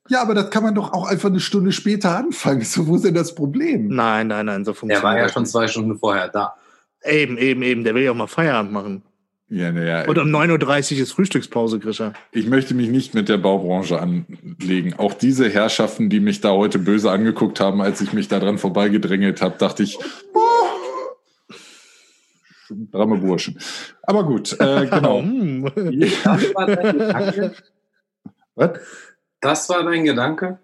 Ja, aber das kann man doch auch einfach eine Stunde später anfangen. So, wo ist denn das Problem? Nein, nein, nein, so funktioniert Er war ja schon zwei Stunden vorher da. Eben, eben, eben. Der will ja auch mal Feierabend machen. Ja, naja. Und um 9.30 Uhr ist Frühstückspause, Grisha. Ich möchte mich nicht mit der Baubranche anlegen. Auch diese Herrschaften, die mich da heute böse angeguckt haben, als ich mich da dran vorbeigedrängelt habe, dachte ich, oh, Dramme Burschen. Aber gut, äh, genau. Hm. Das war dein Gedanke? Was? Das war dein Gedanke?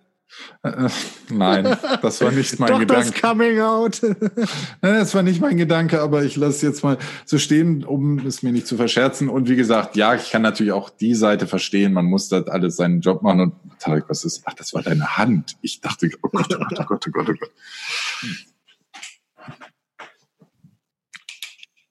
Äh, nein, das war nicht mein Doch das Gedanke. Coming Out. Nein, Das war nicht mein Gedanke, aber ich lasse es jetzt mal so stehen, um es mir nicht zu verscherzen. Und wie gesagt, ja, ich kann natürlich auch die Seite verstehen. Man muss das alles seinen Job machen. Und Tarek, was ist? Ach, das war deine Hand. Ich dachte, oh Gott, oh Gott, oh Gott, oh Gott, oh Gott.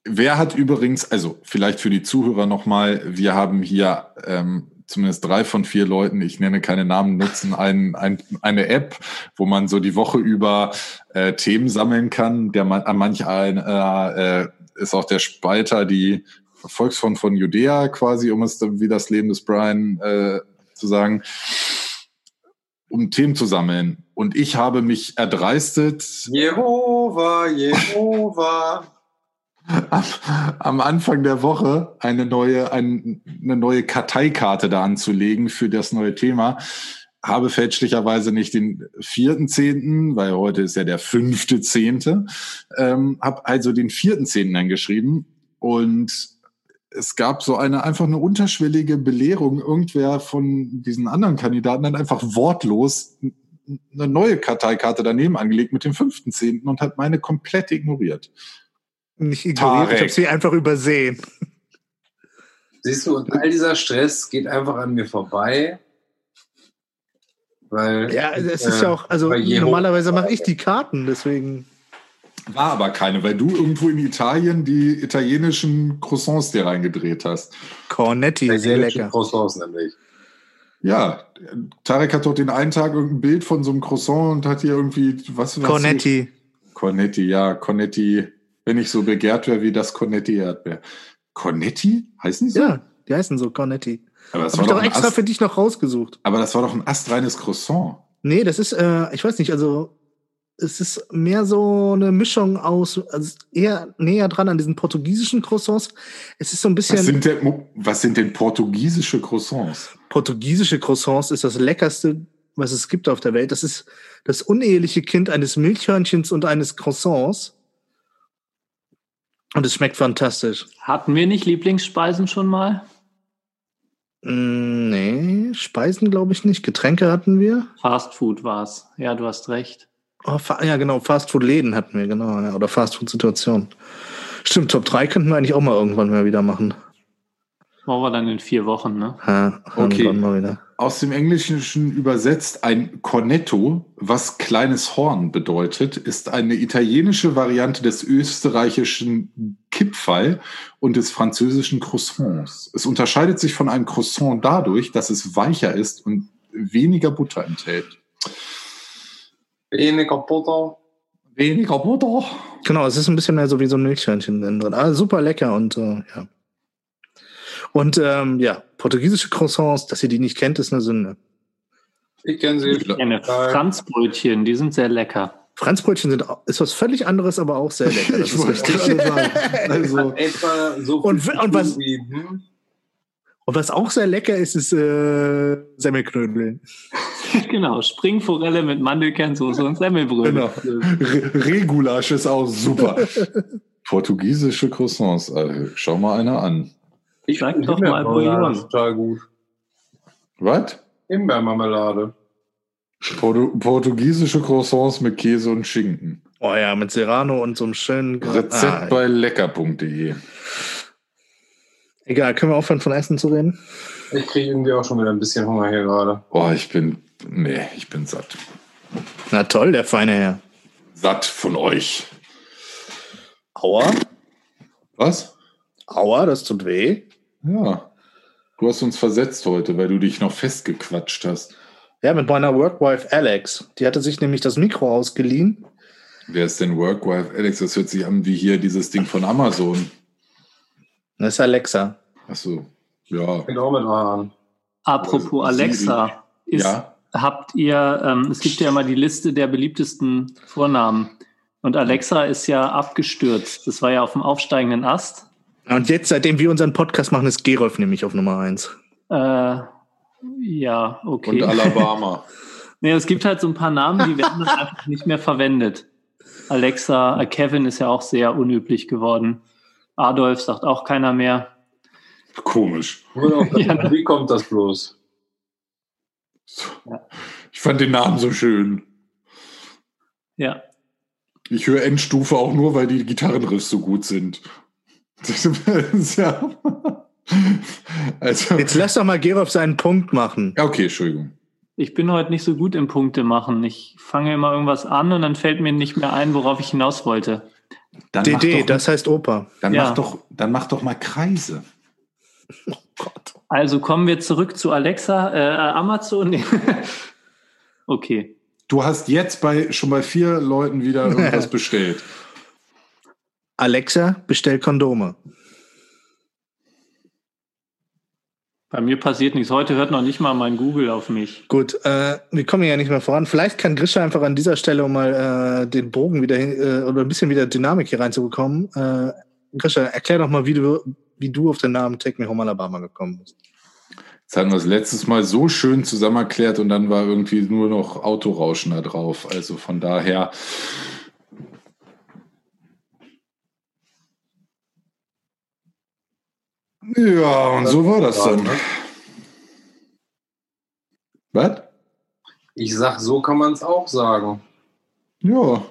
Wer hat übrigens, also vielleicht für die Zuhörer nochmal, wir haben hier ähm, zumindest drei von vier Leuten, ich nenne keine Namen, nutzen ein, ein, eine App, wo man so die Woche über äh, Themen sammeln kann. Der man, an manch ein äh, ist auch der Spalter, die Volksfront von Judäa quasi, um es wie das Leben des Brian äh, zu sagen, um Themen zu sammeln. Und ich habe mich erdreistet, Jehova, Jehova. Am, Anfang der Woche eine neue, ein, eine neue Karteikarte da anzulegen für das neue Thema. Habe fälschlicherweise nicht den vierten Zehnten, weil heute ist ja der fünfte Zehnte, ähm, habe also den vierten Zehnten angeschrieben und es gab so eine einfach eine unterschwellige Belehrung. Irgendwer von diesen anderen Kandidaten hat einfach wortlos eine neue Karteikarte daneben angelegt mit dem fünften Zehnten und hat meine komplett ignoriert. Nicht ignoriert, ich Tarek. habe sie einfach übersehen. Siehst du, und all dieser Stress geht einfach an mir vorbei. Weil, Ja, es ist äh, ja auch, also normalerweise mache ich die Karten, deswegen. War aber keine, weil du irgendwo in Italien die italienischen Croissants dir reingedreht hast. Cornetti, sehr lecker. Croissants nämlich. Ja, Tarek hat doch den einen Tag irgendein Bild von so einem Croissant und hat hier irgendwie, was was- Cornetti. Cornetti, ja, Cornetti, wenn ich so begehrt wäre wie das Cornetti Erdbeer. Cornetti? Heißen die so? Ja, die heißen so Cornetti. aber, das Habe war ich doch extra Ast, für dich noch rausgesucht. aber das war doch ein astreines Croissant. Nee, das ist, äh, ich weiß nicht, also es ist mehr so eine Mischung aus, also eher näher dran an diesen portugiesischen Croissants. Es ist so ein bisschen, Was sind, denn, was sind denn portugiesische Croissants? portugiesische Croissants ist das leckerste, was es gibt auf der Welt. Das ist das uneheliche Kind eines Milchhörnchens und eines Croissants. Und es schmeckt fantastisch. Hatten wir nicht Lieblingsspeisen schon mal? Mm, Nee, Speisen glaube ich nicht. Getränke hatten wir. Fast Food war's. Ja, du hast recht. Oh, ja, genau, Fastfood-Läden hatten wir, genau. Ja, oder Fastfood-Situationen. Stimmt, Top 3 könnten wir eigentlich auch mal irgendwann mal wieder machen. Machen wir dann in vier Wochen, ne? Ja, Okay. irgendwann mal wieder. Aus dem Englischen übersetzt ein Cornetto, was kleines Horn bedeutet, ist eine italienische Variante des österreichischen Kipferl und des französischen Croissants. Es unterscheidet sich von einem Croissant dadurch, dass es weicher ist und weniger Butter enthält. Bene kaputt. Weniger Butter? Genau, es ist ein bisschen mehr so wie so ein Milchhörnchen drin. drin. Ah, super lecker und äh, ja. Und ähm, ja, portugiesische Croissants, dass ihr die nicht kennt, ist eine Sünde. Ich kenne sie. Ich Eine Franzbrötchen, die sind sehr lecker. Franzbrötchen sind auch, ist was völlig anderes, aber auch sehr lecker. Das Ich ist richtig. Also, Etwa so Und- und was- hm? Und was auch sehr lecker ist, ist äh, Semmelknödel. genau, Springforelle mit Mandelkernsoße und Semmelbrötchen. Genau. Re Regulasch ist auch super. Portugiesische Croissants. Also, schau mal einer an. Ich finde doch mal Bouillon. total gut. Was? Himbeermarmelade. Portu portugiesische Croissants mit Käse und Schinken. Oh ja, mit Serrano und so einem schönen Rezept Ah, bei lecker.de. Egal, können wir aufhören von Essen zu reden? Ich kriege irgendwie auch schon wieder ein bisschen Hunger hier gerade. Oh, ich bin. Nee, ich bin satt. Na toll, der feine Herr. Satt von euch. Aua, Was? aua, das tut weh. Ja. Du hast uns versetzt heute, weil du dich noch festgequatscht hast. Ja, mit meiner Workwife Alex. Die hatte sich nämlich das Mikro ausgeliehen. Wer ist denn Workwife Alex? Das hört sich an wie hier dieses Ding von Amazon. Das ist Alexa. Achso. Ja. Fängt auch mit A an. Apropos Siri. Alexa, ist, Ja. habt ihr, ähm, es gibt ja immer die Liste der beliebtesten Vornamen. Und Alexa ist ja abgestürzt. Das war ja auf dem aufsteigenden Ast. Und jetzt, seitdem wir unseren Podcast machen, ist Gerolf nämlich auf Nummer eins. Äh, ja, okay. Und Alabama. Nee, es gibt halt so ein paar Namen, die werden einfach nicht mehr verwendet. Alexa, äh, Kevin ist ja auch sehr unüblich geworden. Adolf sagt auch keiner mehr. Komisch. ja. Wie kommt das bloß? Ich fand den Namen so schön. Ja. Ich höre Endstufe auch nur, weil die Gitarrenriffs so gut sind. Ja. also, Jetzt lass doch mal Gerolf seinen Punkt machen. Okay, Entschuldigung. Ich bin heute nicht so gut im Punkte machen. Ich fange immer irgendwas an und dann fällt mir nicht mehr ein, worauf ich hinaus wollte. Dann DD, doch, das heißt Oper. Dann, ja. mach doch, dann mach doch mal Kreise. Oh Gott. Also kommen wir zurück zu Alexa, äh, Amazon. okay. Du hast jetzt bei schon bei vier Leuten wieder irgendwas bestellt. Alexa, bestell Kondome. Bei mir passiert nichts. Heute hört noch nicht mal mein Google auf mich. Gut, äh, wir kommen ja nicht mehr voran. Vielleicht kann Grisha einfach an dieser Stelle, um mal äh, den Bogen wieder äh, oder ein bisschen wieder Dynamik hier reinzubekommen. Äh, Grisha, erklär doch mal, wie du, wie du auf den Namen Take Me Home Alabama gekommen bist. Jetzt hatten wir das letztes Mal so schön zusammen erklärt und dann war irgendwie nur noch Autorauschen da drauf. Also von daher. Ja, und so war das dann. Was? Ich sag, so kann man es auch sagen. Ja.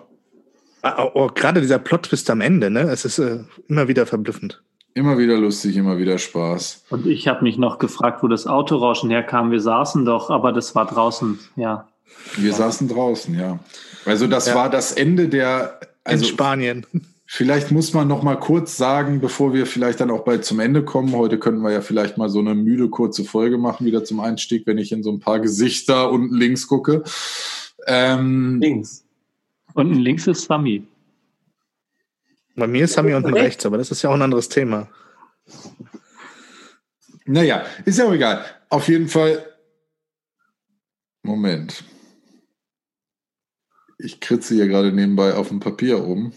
Ah, oh, oh, gerade dieser Plot-Twist am Ende, ne? Es ist äh, immer wieder verblüffend. Immer wieder lustig, immer wieder Spaß. Und ich habe mich noch gefragt, wo das Autorauschen herkam. Wir saßen doch, aber das war draußen, ja. Wir saßen draußen, ja. Also das ja. war das Ende der. Also, In Spanien. Vielleicht muss man noch mal kurz sagen, bevor wir vielleicht dann auch bald zum Ende kommen. Heute könnten wir ja vielleicht mal so eine müde kurze Folge machen, wieder zum Einstieg, wenn ich in so ein paar Gesichter unten links gucke. Ähm, links. Unten links ist Sami. Bei mir ist Sami unten rechts, aber das ist ja auch ein anderes Thema. Naja, ist ja auch egal. Auf jeden Fall. Moment. Ich kritze hier gerade nebenbei auf dem Papier rum.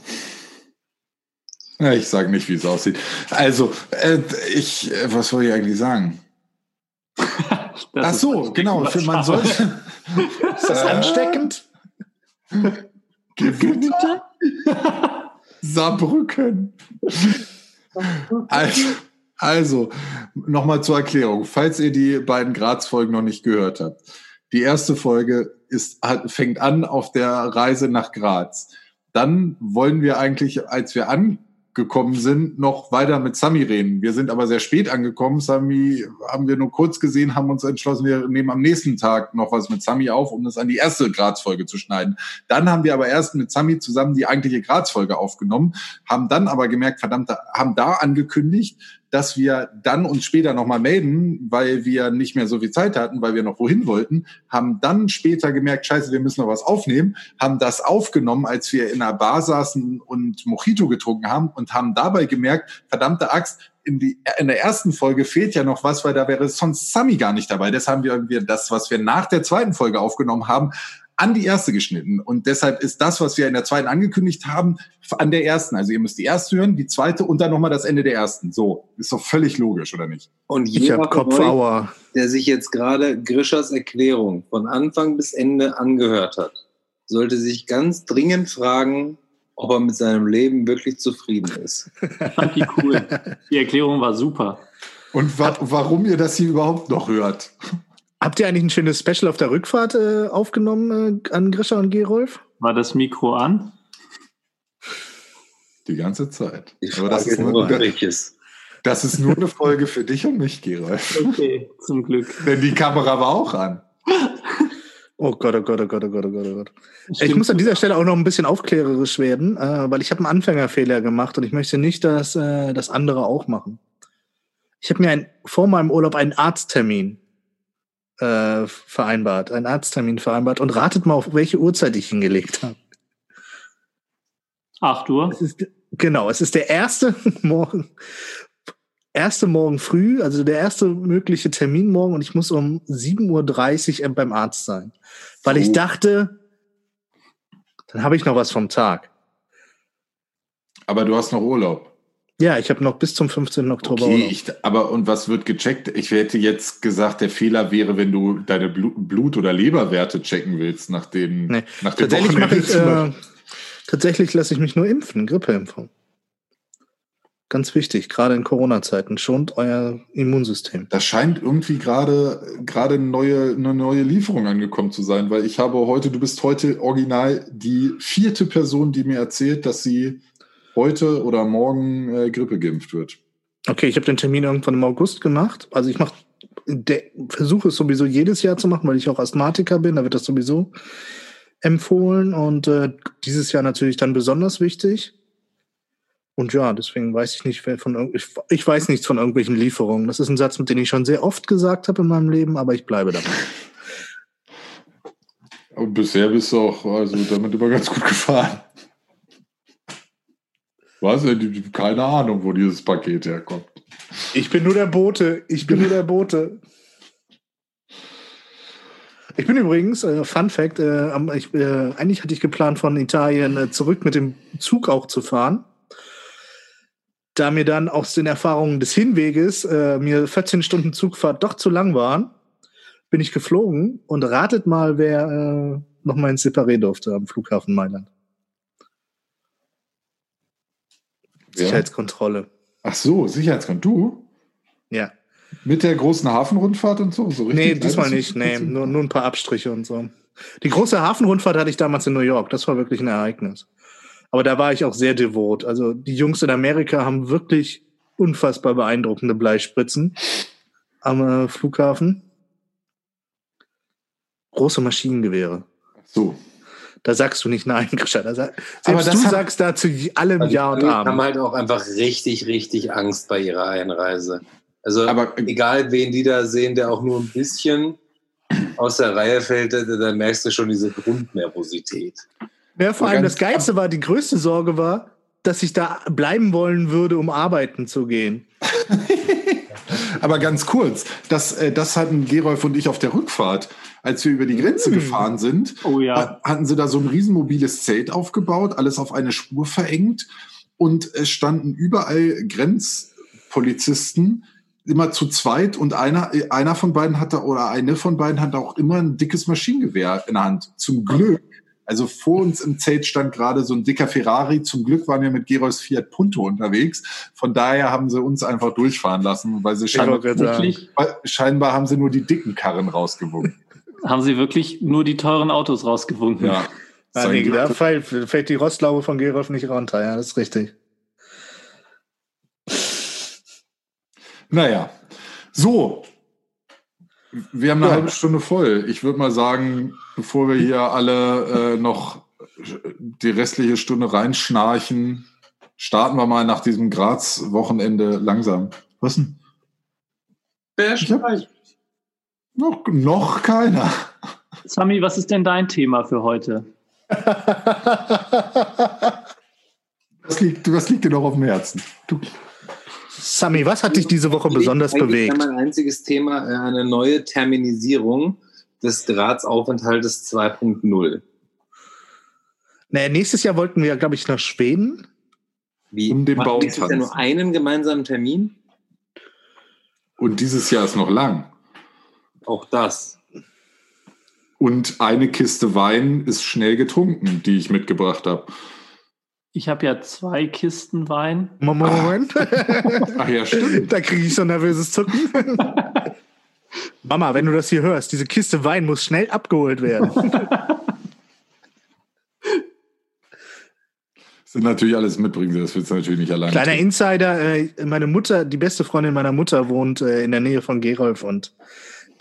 Ja, ich sage nicht, wie es aussieht. Also, äh, ich, äh, was soll ich eigentlich sagen? Ach so, genau. Für man sollte. ist das ansteckend? Gewitter? Saarbrücken. Also, also nochmal zur Erklärung. Falls ihr die beiden Graz-Folgen noch nicht gehört habt. Die erste Folge ist, hat, fängt an auf der Reise nach Graz. Dann wollen wir eigentlich, als wir an gekommen sind, noch weiter mit Sami reden. Wir sind aber sehr spät angekommen. Sami haben wir nur kurz gesehen, haben uns entschlossen, wir nehmen am nächsten Tag noch was mit Sami auf, um das an die erste Graz-Folge zu schneiden. Dann haben wir aber erst mit Sami zusammen die eigentliche Graz-Folge aufgenommen, haben dann aber gemerkt, verdammt, haben da angekündigt, dass wir dann uns später nochmal melden, weil wir nicht mehr so viel Zeit hatten, weil wir noch wohin wollten, haben dann später gemerkt, scheiße, wir müssen noch was aufnehmen, haben das aufgenommen, als wir in einer Bar saßen und Mojito getrunken haben und haben dabei gemerkt, verdammte Axt, in, die, in der ersten Folge fehlt ja noch was, weil da wäre sonst Sammy gar nicht dabei. Das haben wir irgendwie das, was wir nach der zweiten Folge aufgenommen haben, an die erste geschnitten. Und deshalb ist das, was wir in der zweiten angekündigt haben, an der ersten. Also ihr müsst die erste hören, die zweite und dann nochmal das Ende der ersten. So, ist doch völlig logisch, oder nicht? Und jeder Kopfauer. der sich jetzt gerade Grischers Erklärung von Anfang bis Ende angehört hat, sollte sich ganz dringend fragen, ob er mit seinem Leben wirklich zufrieden ist. Fand die cool. Die Erklärung war super. Und wa warum ihr das hier überhaupt noch hört. Habt ihr eigentlich ein schönes Special auf der Rückfahrt äh, aufgenommen äh, an Grisha und Gerolf? War das Mikro an? Die ganze Zeit. Ich Aber das ist, nur, welches. das ist nur eine Folge für dich und mich, Gerolf. Okay, zum Glück. Denn die Kamera war auch an. Oh Gott, oh Gott, oh Gott, oh Gott, oh Gott, oh Gott. Ich muss an dieser Stelle auch noch ein bisschen aufklärerisch werden, äh, weil ich habe einen Anfängerfehler gemacht und ich möchte nicht, dass äh, das andere auch machen. Ich habe mir ein, vor meinem Urlaub einen Arzttermin äh, vereinbart, einen Arzttermin vereinbart und ratet mal, auf welche Uhrzeit ich hingelegt habe. Acht Uhr? Es ist, genau, es ist der erste Morgen, erste Morgen früh, also der erste mögliche Termin morgen und ich muss um 7.30 Uhr beim Arzt sein. Weil oh. ich dachte, dann habe ich noch was vom Tag. Aber du hast noch Urlaub. Ja, ich habe noch bis zum 15. Oktober. Okay, ich, aber und was wird gecheckt? Ich hätte jetzt gesagt, der Fehler wäre, wenn du deine Blut- oder Leberwerte checken willst nach dem, nee. nach dem Tatsächlich, ich, äh, tatsächlich lasse ich mich nur impfen, Grippeimpfung. Ganz wichtig, gerade in Corona-Zeiten. Schont euer Immunsystem. Da scheint irgendwie gerade gerade eine neue, eine neue Lieferung angekommen zu sein, weil ich habe heute, du bist heute original die vierte Person, die mir erzählt, dass sie heute oder morgen äh, Grippe geimpft wird. Okay, ich habe den Termin irgendwann im August gemacht. Also ich mache versuche es sowieso jedes Jahr zu machen, weil ich auch Asthmatiker bin. Da wird das sowieso empfohlen und äh, dieses Jahr natürlich dann besonders wichtig. Und ja, deswegen weiß ich nicht von ich, ich weiß nichts von irgendwelchen Lieferungen. Das ist ein Satz, mit dem ich schon sehr oft gesagt habe in meinem Leben, aber ich bleibe dabei. Und bisher bist du auch also damit immer ganz gut gefahren. Was? Keine Ahnung, wo dieses Paket herkommt. Ich bin nur der Bote. Ich bin nur der Bote. Ich bin übrigens, äh, Fun Fact, äh, ich, äh, eigentlich hatte ich geplant, von Italien äh, zurück mit dem Zug auch zu fahren da mir dann aus den Erfahrungen des Hinweges äh, mir 14 Stunden Zugfahrt doch zu lang waren, bin ich geflogen und ratet mal, wer äh, noch mal ins Separé durfte am Flughafen Mailand. Ja. Sicherheitskontrolle. Ach so, Sicherheitskontrolle. Du? Ja. Mit der großen Hafenrundfahrt und so? so richtig nee, diesmal nicht. Nee, nur, nur ein paar Abstriche und so. Die große Hafenrundfahrt hatte ich damals in New York. Das war wirklich ein Ereignis. Aber da war ich auch sehr devot. Also die Jungs in Amerika haben wirklich unfassbar beeindruckende Bleispritzen am äh, Flughafen. Große Maschinengewehre. So. Da sagst du nicht nein, Grisha. Da sag, selbst du hat, sagst dazu allem also Ja und Abend. haben halt auch einfach richtig, richtig Angst bei ihrer Einreise. Also aber, egal, wen die da sehen, der auch nur ein bisschen aus der Reihe fällt, da, da merkst du schon diese Grundnervosität. Ja, vor allem das Geilste war, die größte Sorge war, dass ich da bleiben wollen würde, um arbeiten zu gehen. Aber ganz kurz, das, äh, das hatten Gerolf und ich auf der Rückfahrt. Als wir über die Grenze mm. gefahren sind, oh, ja. hatten sie da so ein riesenmobiles Zelt aufgebaut, alles auf eine Spur verengt und es standen überall Grenzpolizisten, immer zu zweit und einer, einer von beiden hatte oder eine von beiden hatte auch immer ein dickes Maschinengewehr in der Hand. Zum Glück also vor uns im Zelt stand gerade so ein dicker Ferrari. Zum Glück waren wir mit Gerols Fiat Punto unterwegs. Von daher haben sie uns einfach durchfahren lassen, weil sie scheinbar, wirklich, scheinbar haben sie nur die dicken Karren rausgewunken. Haben sie wirklich nur die teuren Autos rausgewunken? Ja. ja nee, da fällt, fällt die Rostlaube von Gerolf nicht runter. Ja, das ist richtig. Naja. So, wir haben eine ja. halbe Stunde voll. Ich würde mal sagen, bevor wir hier alle äh, noch die restliche Stunde reinschnarchen, starten wir mal nach diesem Graz-Wochenende langsam. Was denn? Wer schnarcht? Noch, noch keiner. Sami, was ist denn dein Thema für heute? was, liegt, was liegt dir noch auf dem Herzen? Du. Sami, was hat dich diese Woche besonders bewegt? Mein einziges Thema äh, eine neue Terminisierung des Graz-Aufenthaltes 2.0. Naja, nächstes Jahr wollten wir glaube ich, nach Schweden. Wie? Um den Baum tanzen. ja nur einen gemeinsamen Termin? Und dieses Jahr ist noch lang. Auch das. Und eine Kiste Wein ist schnell getrunken, die ich mitgebracht habe. Ich habe ja zwei Kisten Wein. Moment. Ach ja, stimmt. Da kriege ich so ein nervöses Zucken. Mama, wenn du das hier hörst, diese Kiste Wein muss schnell abgeholt werden. Das sind natürlich alles mitbringen, das wird natürlich nicht alleine. Kleiner tun. Insider, äh, meine Mutter, die beste Freundin meiner Mutter wohnt äh, in der Nähe von Gerolf und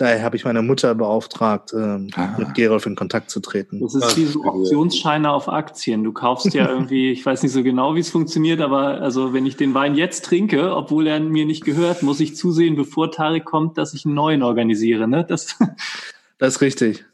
Daher habe ich meine Mutter beauftragt, ähm, ah. mit Gerolf in Kontakt zu treten. Das ist wie so Optionsscheine auf Aktien. Du kaufst ja irgendwie, ich weiß nicht so genau, wie es funktioniert, aber also wenn ich den Wein jetzt trinke, obwohl er mir nicht gehört, muss ich zusehen, bevor Tarek kommt, dass ich einen neuen organisiere. Ne? Das, das ist richtig.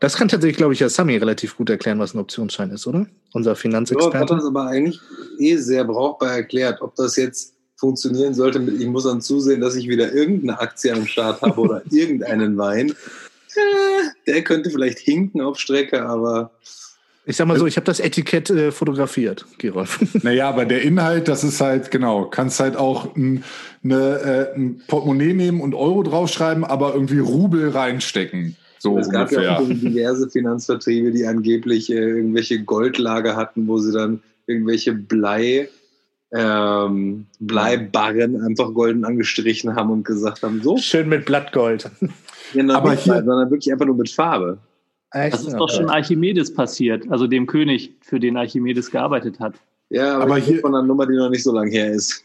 Das kann tatsächlich, glaube ich, ja Sami relativ gut erklären, was ein Optionsschein ist, oder? Unser Finanzexperte. Ja, hat das aber eigentlich eh sehr brauchbar erklärt. Ob das jetzt funktionieren sollte. Ich muss dann zusehen, dass ich wieder irgendeine Aktie am Start habe oder irgendeinen Wein. Der könnte vielleicht hinken auf Strecke, aber. Ich sag mal so, ich habe das Etikett äh, fotografiert, Gerolf. Naja, aber der Inhalt, das ist halt, genau, kannst halt auch ein, eine, äh, ein Portemonnaie nehmen und Euro draufschreiben, aber irgendwie Rubel reinstecken. So es gab ungefähr. ja auch diverse Finanzvertriebe, die angeblich äh, irgendwelche Goldlager hatten, wo sie dann irgendwelche Blei ähm, Bleibarren einfach golden angestrichen haben und gesagt haben, so. Schön mit Blattgold. Ja, Aber hier- sondern wirklich einfach nur mit Farbe. Das ist doch schon Archimedes passiert, also dem König, für den Archimedes gearbeitet hat. Ja, aber, Aber hier von einer Nummer, die noch nicht so lange her ist.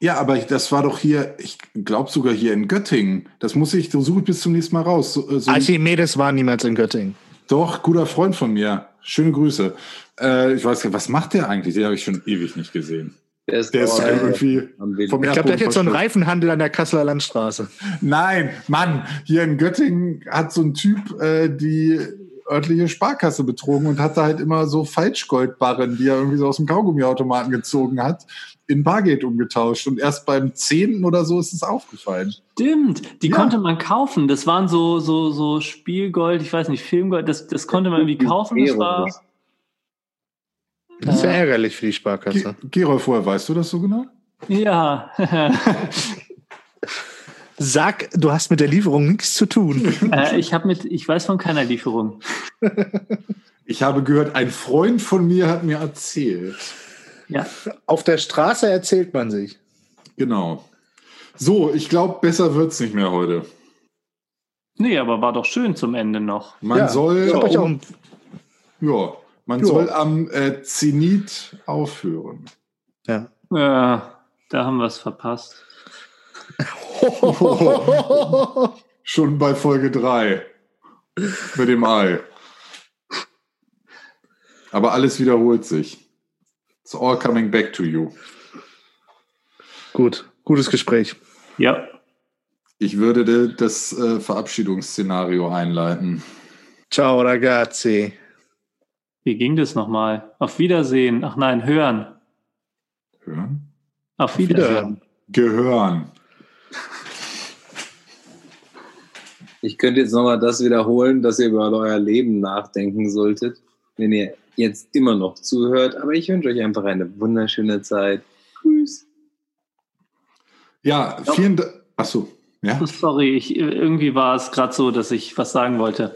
Ja, aber das war doch hier, ich glaube sogar hier in Göttingen. Das muss ich, so suche ich bis zum nächsten Mal raus. So, äh, so, Archimedes war niemals in Göttingen. doch, guter Freund von mir. Schöne Grüße. Äh, ich weiß gar nicht, was macht der eigentlich? Den habe ich schon ewig nicht gesehen. Der ist, Der ist dauernd irgendwie vom Ich glaube, der hat jetzt so einen Reifenhandel an der Kasseler Landstraße. Nein, Mann, hier in Göttingen hat so ein Typ äh, die örtliche Sparkasse betrogen und hatte halt immer so Falschgoldbarren, die er irgendwie so aus dem Kaugummiautomaten gezogen hat, in Bargeld umgetauscht. Und erst beim zehnten oder so ist es aufgefallen. Stimmt, die Ja. konnte man kaufen. Das waren so, so, so Spielgold, ich weiß nicht, Filmgold, das, das konnte man irgendwie kaufen. Das war, Das ist ja ärgerlich für die Sparkasse. Gerolf, woher weißt du das so genau? ja. Sag, du hast mit der Lieferung nichts zu tun. äh, ich habe mit, ich weiß von keiner Lieferung. Ich habe gehört, ein Freund von mir hat mir erzählt. Ja, Auf der Straße erzählt man sich. Genau. So, ich glaube, besser wird's nicht mehr heute. nee, aber war doch schön zum Ende noch. Man Ja, soll, ich auch ein, ja, man Ja. soll am äh, Zenit aufhören. ja. Ja, da haben wir es verpasst. Schon bei Folge 3 mit dem Ei. Aber alles wiederholt sich. It's all coming back to you. Gut, gutes Gespräch. Ja, Ich würde de- das äh, Verabschiedungsszenario einleiten. Ciao, ragazzi. Wie ging das nochmal? Auf Wiedersehen. Ach nein, hören. Hören? Auf Wiederhören. Wiederhören. Gehören. Ich könnte jetzt nochmal das wiederholen, dass ihr über euer Leben nachdenken solltet, wenn ihr jetzt immer noch zuhört. Aber ich wünsche euch einfach eine wunderschöne Zeit. Tschüss. Ja, vielen Dank. Achso, ja. Sorry, ich, irgendwie war es gerade so, dass ich was sagen wollte.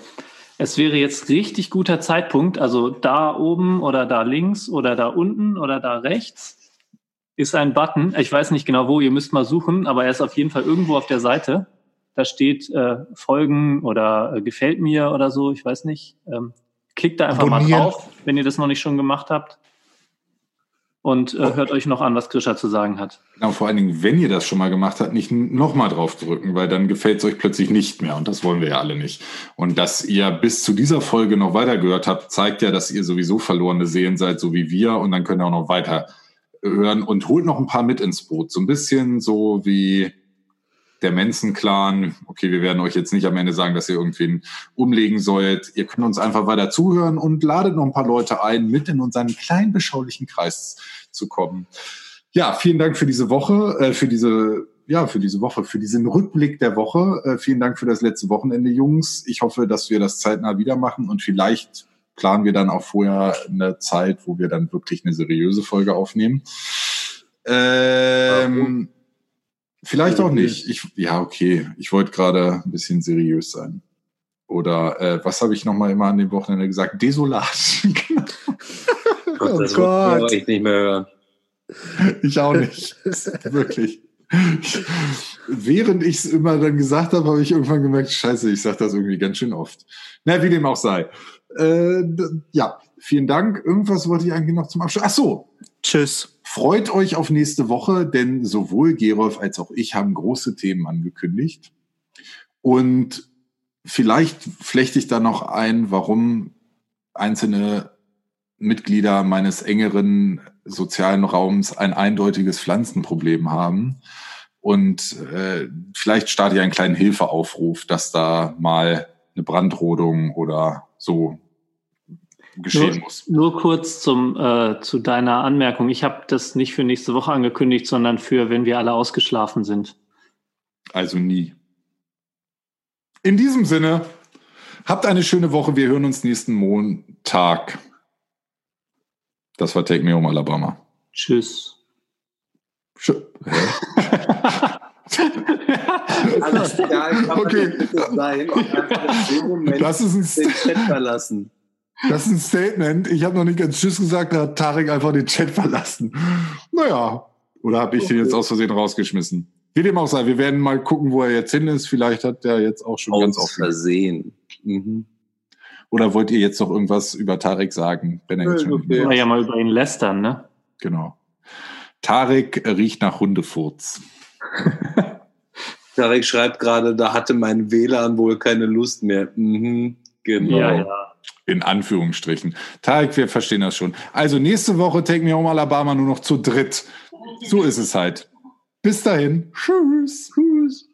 Es wäre jetzt richtig guter Zeitpunkt, also da oben oder da links oder da unten oder da rechts ist ein Button. Ich weiß nicht genau wo, ihr müsst mal suchen, aber er ist auf jeden Fall irgendwo auf der Seite. Da steht äh, Folgen oder äh, gefällt mir oder so, ich weiß nicht. Ähm, klickt da einfach Abonnieren. mal drauf, wenn ihr das noch nicht schon gemacht habt. Und äh, hört euch noch an, was Grisha zu sagen hat. Genau, vor allen Dingen, wenn ihr das schon mal gemacht habt, nicht nochmal drauf drücken, weil dann gefällt es euch plötzlich nicht mehr und das wollen wir ja alle nicht. Und dass ihr bis zu dieser Folge noch weitergehört habt, zeigt ja, dass ihr sowieso verlorene Seelen seid, so wie wir und dann könnt ihr auch noch weiter hören und holt noch ein paar mit ins Boot. So ein bisschen so wie der Manson-Clan. Okay, wir werden euch jetzt nicht am Ende sagen, dass ihr irgendwen umlegen sollt. Ihr könnt uns einfach weiter zuhören und ladet noch ein paar Leute ein, mit in unseren kleinen beschaulichen Kreis zu kommen. Ja, vielen Dank für diese Woche, äh, für diese, ja, für diese Woche, für diesen Rückblick der Woche. Äh, vielen Dank für das letzte Wochenende, Jungs. Ich hoffe, dass wir das zeitnah wieder machen und vielleicht planen wir dann auch vorher eine Zeit, wo wir dann wirklich eine seriöse Folge aufnehmen. Ähm, vielleicht auch nicht. Ich, ja, okay. Ich wollte gerade ein bisschen seriös sein. Oder äh, was habe ich noch mal immer an dem Wochenende gesagt? Desolat. Gott, das Oh wollte Gott. ich nicht mehr hören. ich auch nicht. Wirklich. Während ich es immer dann gesagt habe, habe ich irgendwann gemerkt, scheiße, ich sage das irgendwie ganz schön oft. Na, wie dem auch sei. Äh, ja, vielen Dank. Irgendwas wollte ich eigentlich noch zum Abschluss. Ach so, Tschüss. Freut euch auf nächste Woche, denn sowohl Gerolf als auch ich haben große Themen angekündigt. Und vielleicht flechte ich da noch ein, warum einzelne Mitglieder meines engeren sozialen Raums ein eindeutiges Pflanzenproblem haben. Und äh, vielleicht starte ich einen kleinen Hilfeaufruf, dass da mal eine Brandrodung oder so geschehen Nur- muss. Nur kurz zum, äh, zu deiner Anmerkung. Ich habe das nicht für nächste Woche angekündigt, sondern für, wenn wir alle ausgeschlafen sind. Also nie. In diesem Sinne, habt eine schöne Woche. Wir hören uns nächsten Montag. Das war Take Me Home Alabama. Tschüss. Schö- Alles man Okay. Das ist ein, den Chat verlassen. Das ist ein Statement. Ich habe noch nicht ganz Tschüss gesagt, da hat Tarek einfach den Chat verlassen. Naja, Oder habe ich okay. den jetzt aus Versehen rausgeschmissen? Wie dem auch sei, wir werden mal gucken, wo er jetzt hin ist. Vielleicht hat der jetzt auch schon aus ganz oft. Versehen. Mhm. Oder wollt ihr jetzt noch irgendwas über Tarek sagen? Wenn er jetzt schon okay. ja mal über ihn lästern, ne? Genau. Tarek riecht nach Hundefurz. Tarek schreibt gerade, da hatte mein WLAN wohl keine Lust mehr. Mhm, genau. Ja, ja. In Anführungsstrichen. Tarek, wir verstehen das schon. Also nächste Woche Take Me Home Alabama nur noch zu dritt. So ist es halt. Bis dahin. Tschüss. Tschüss.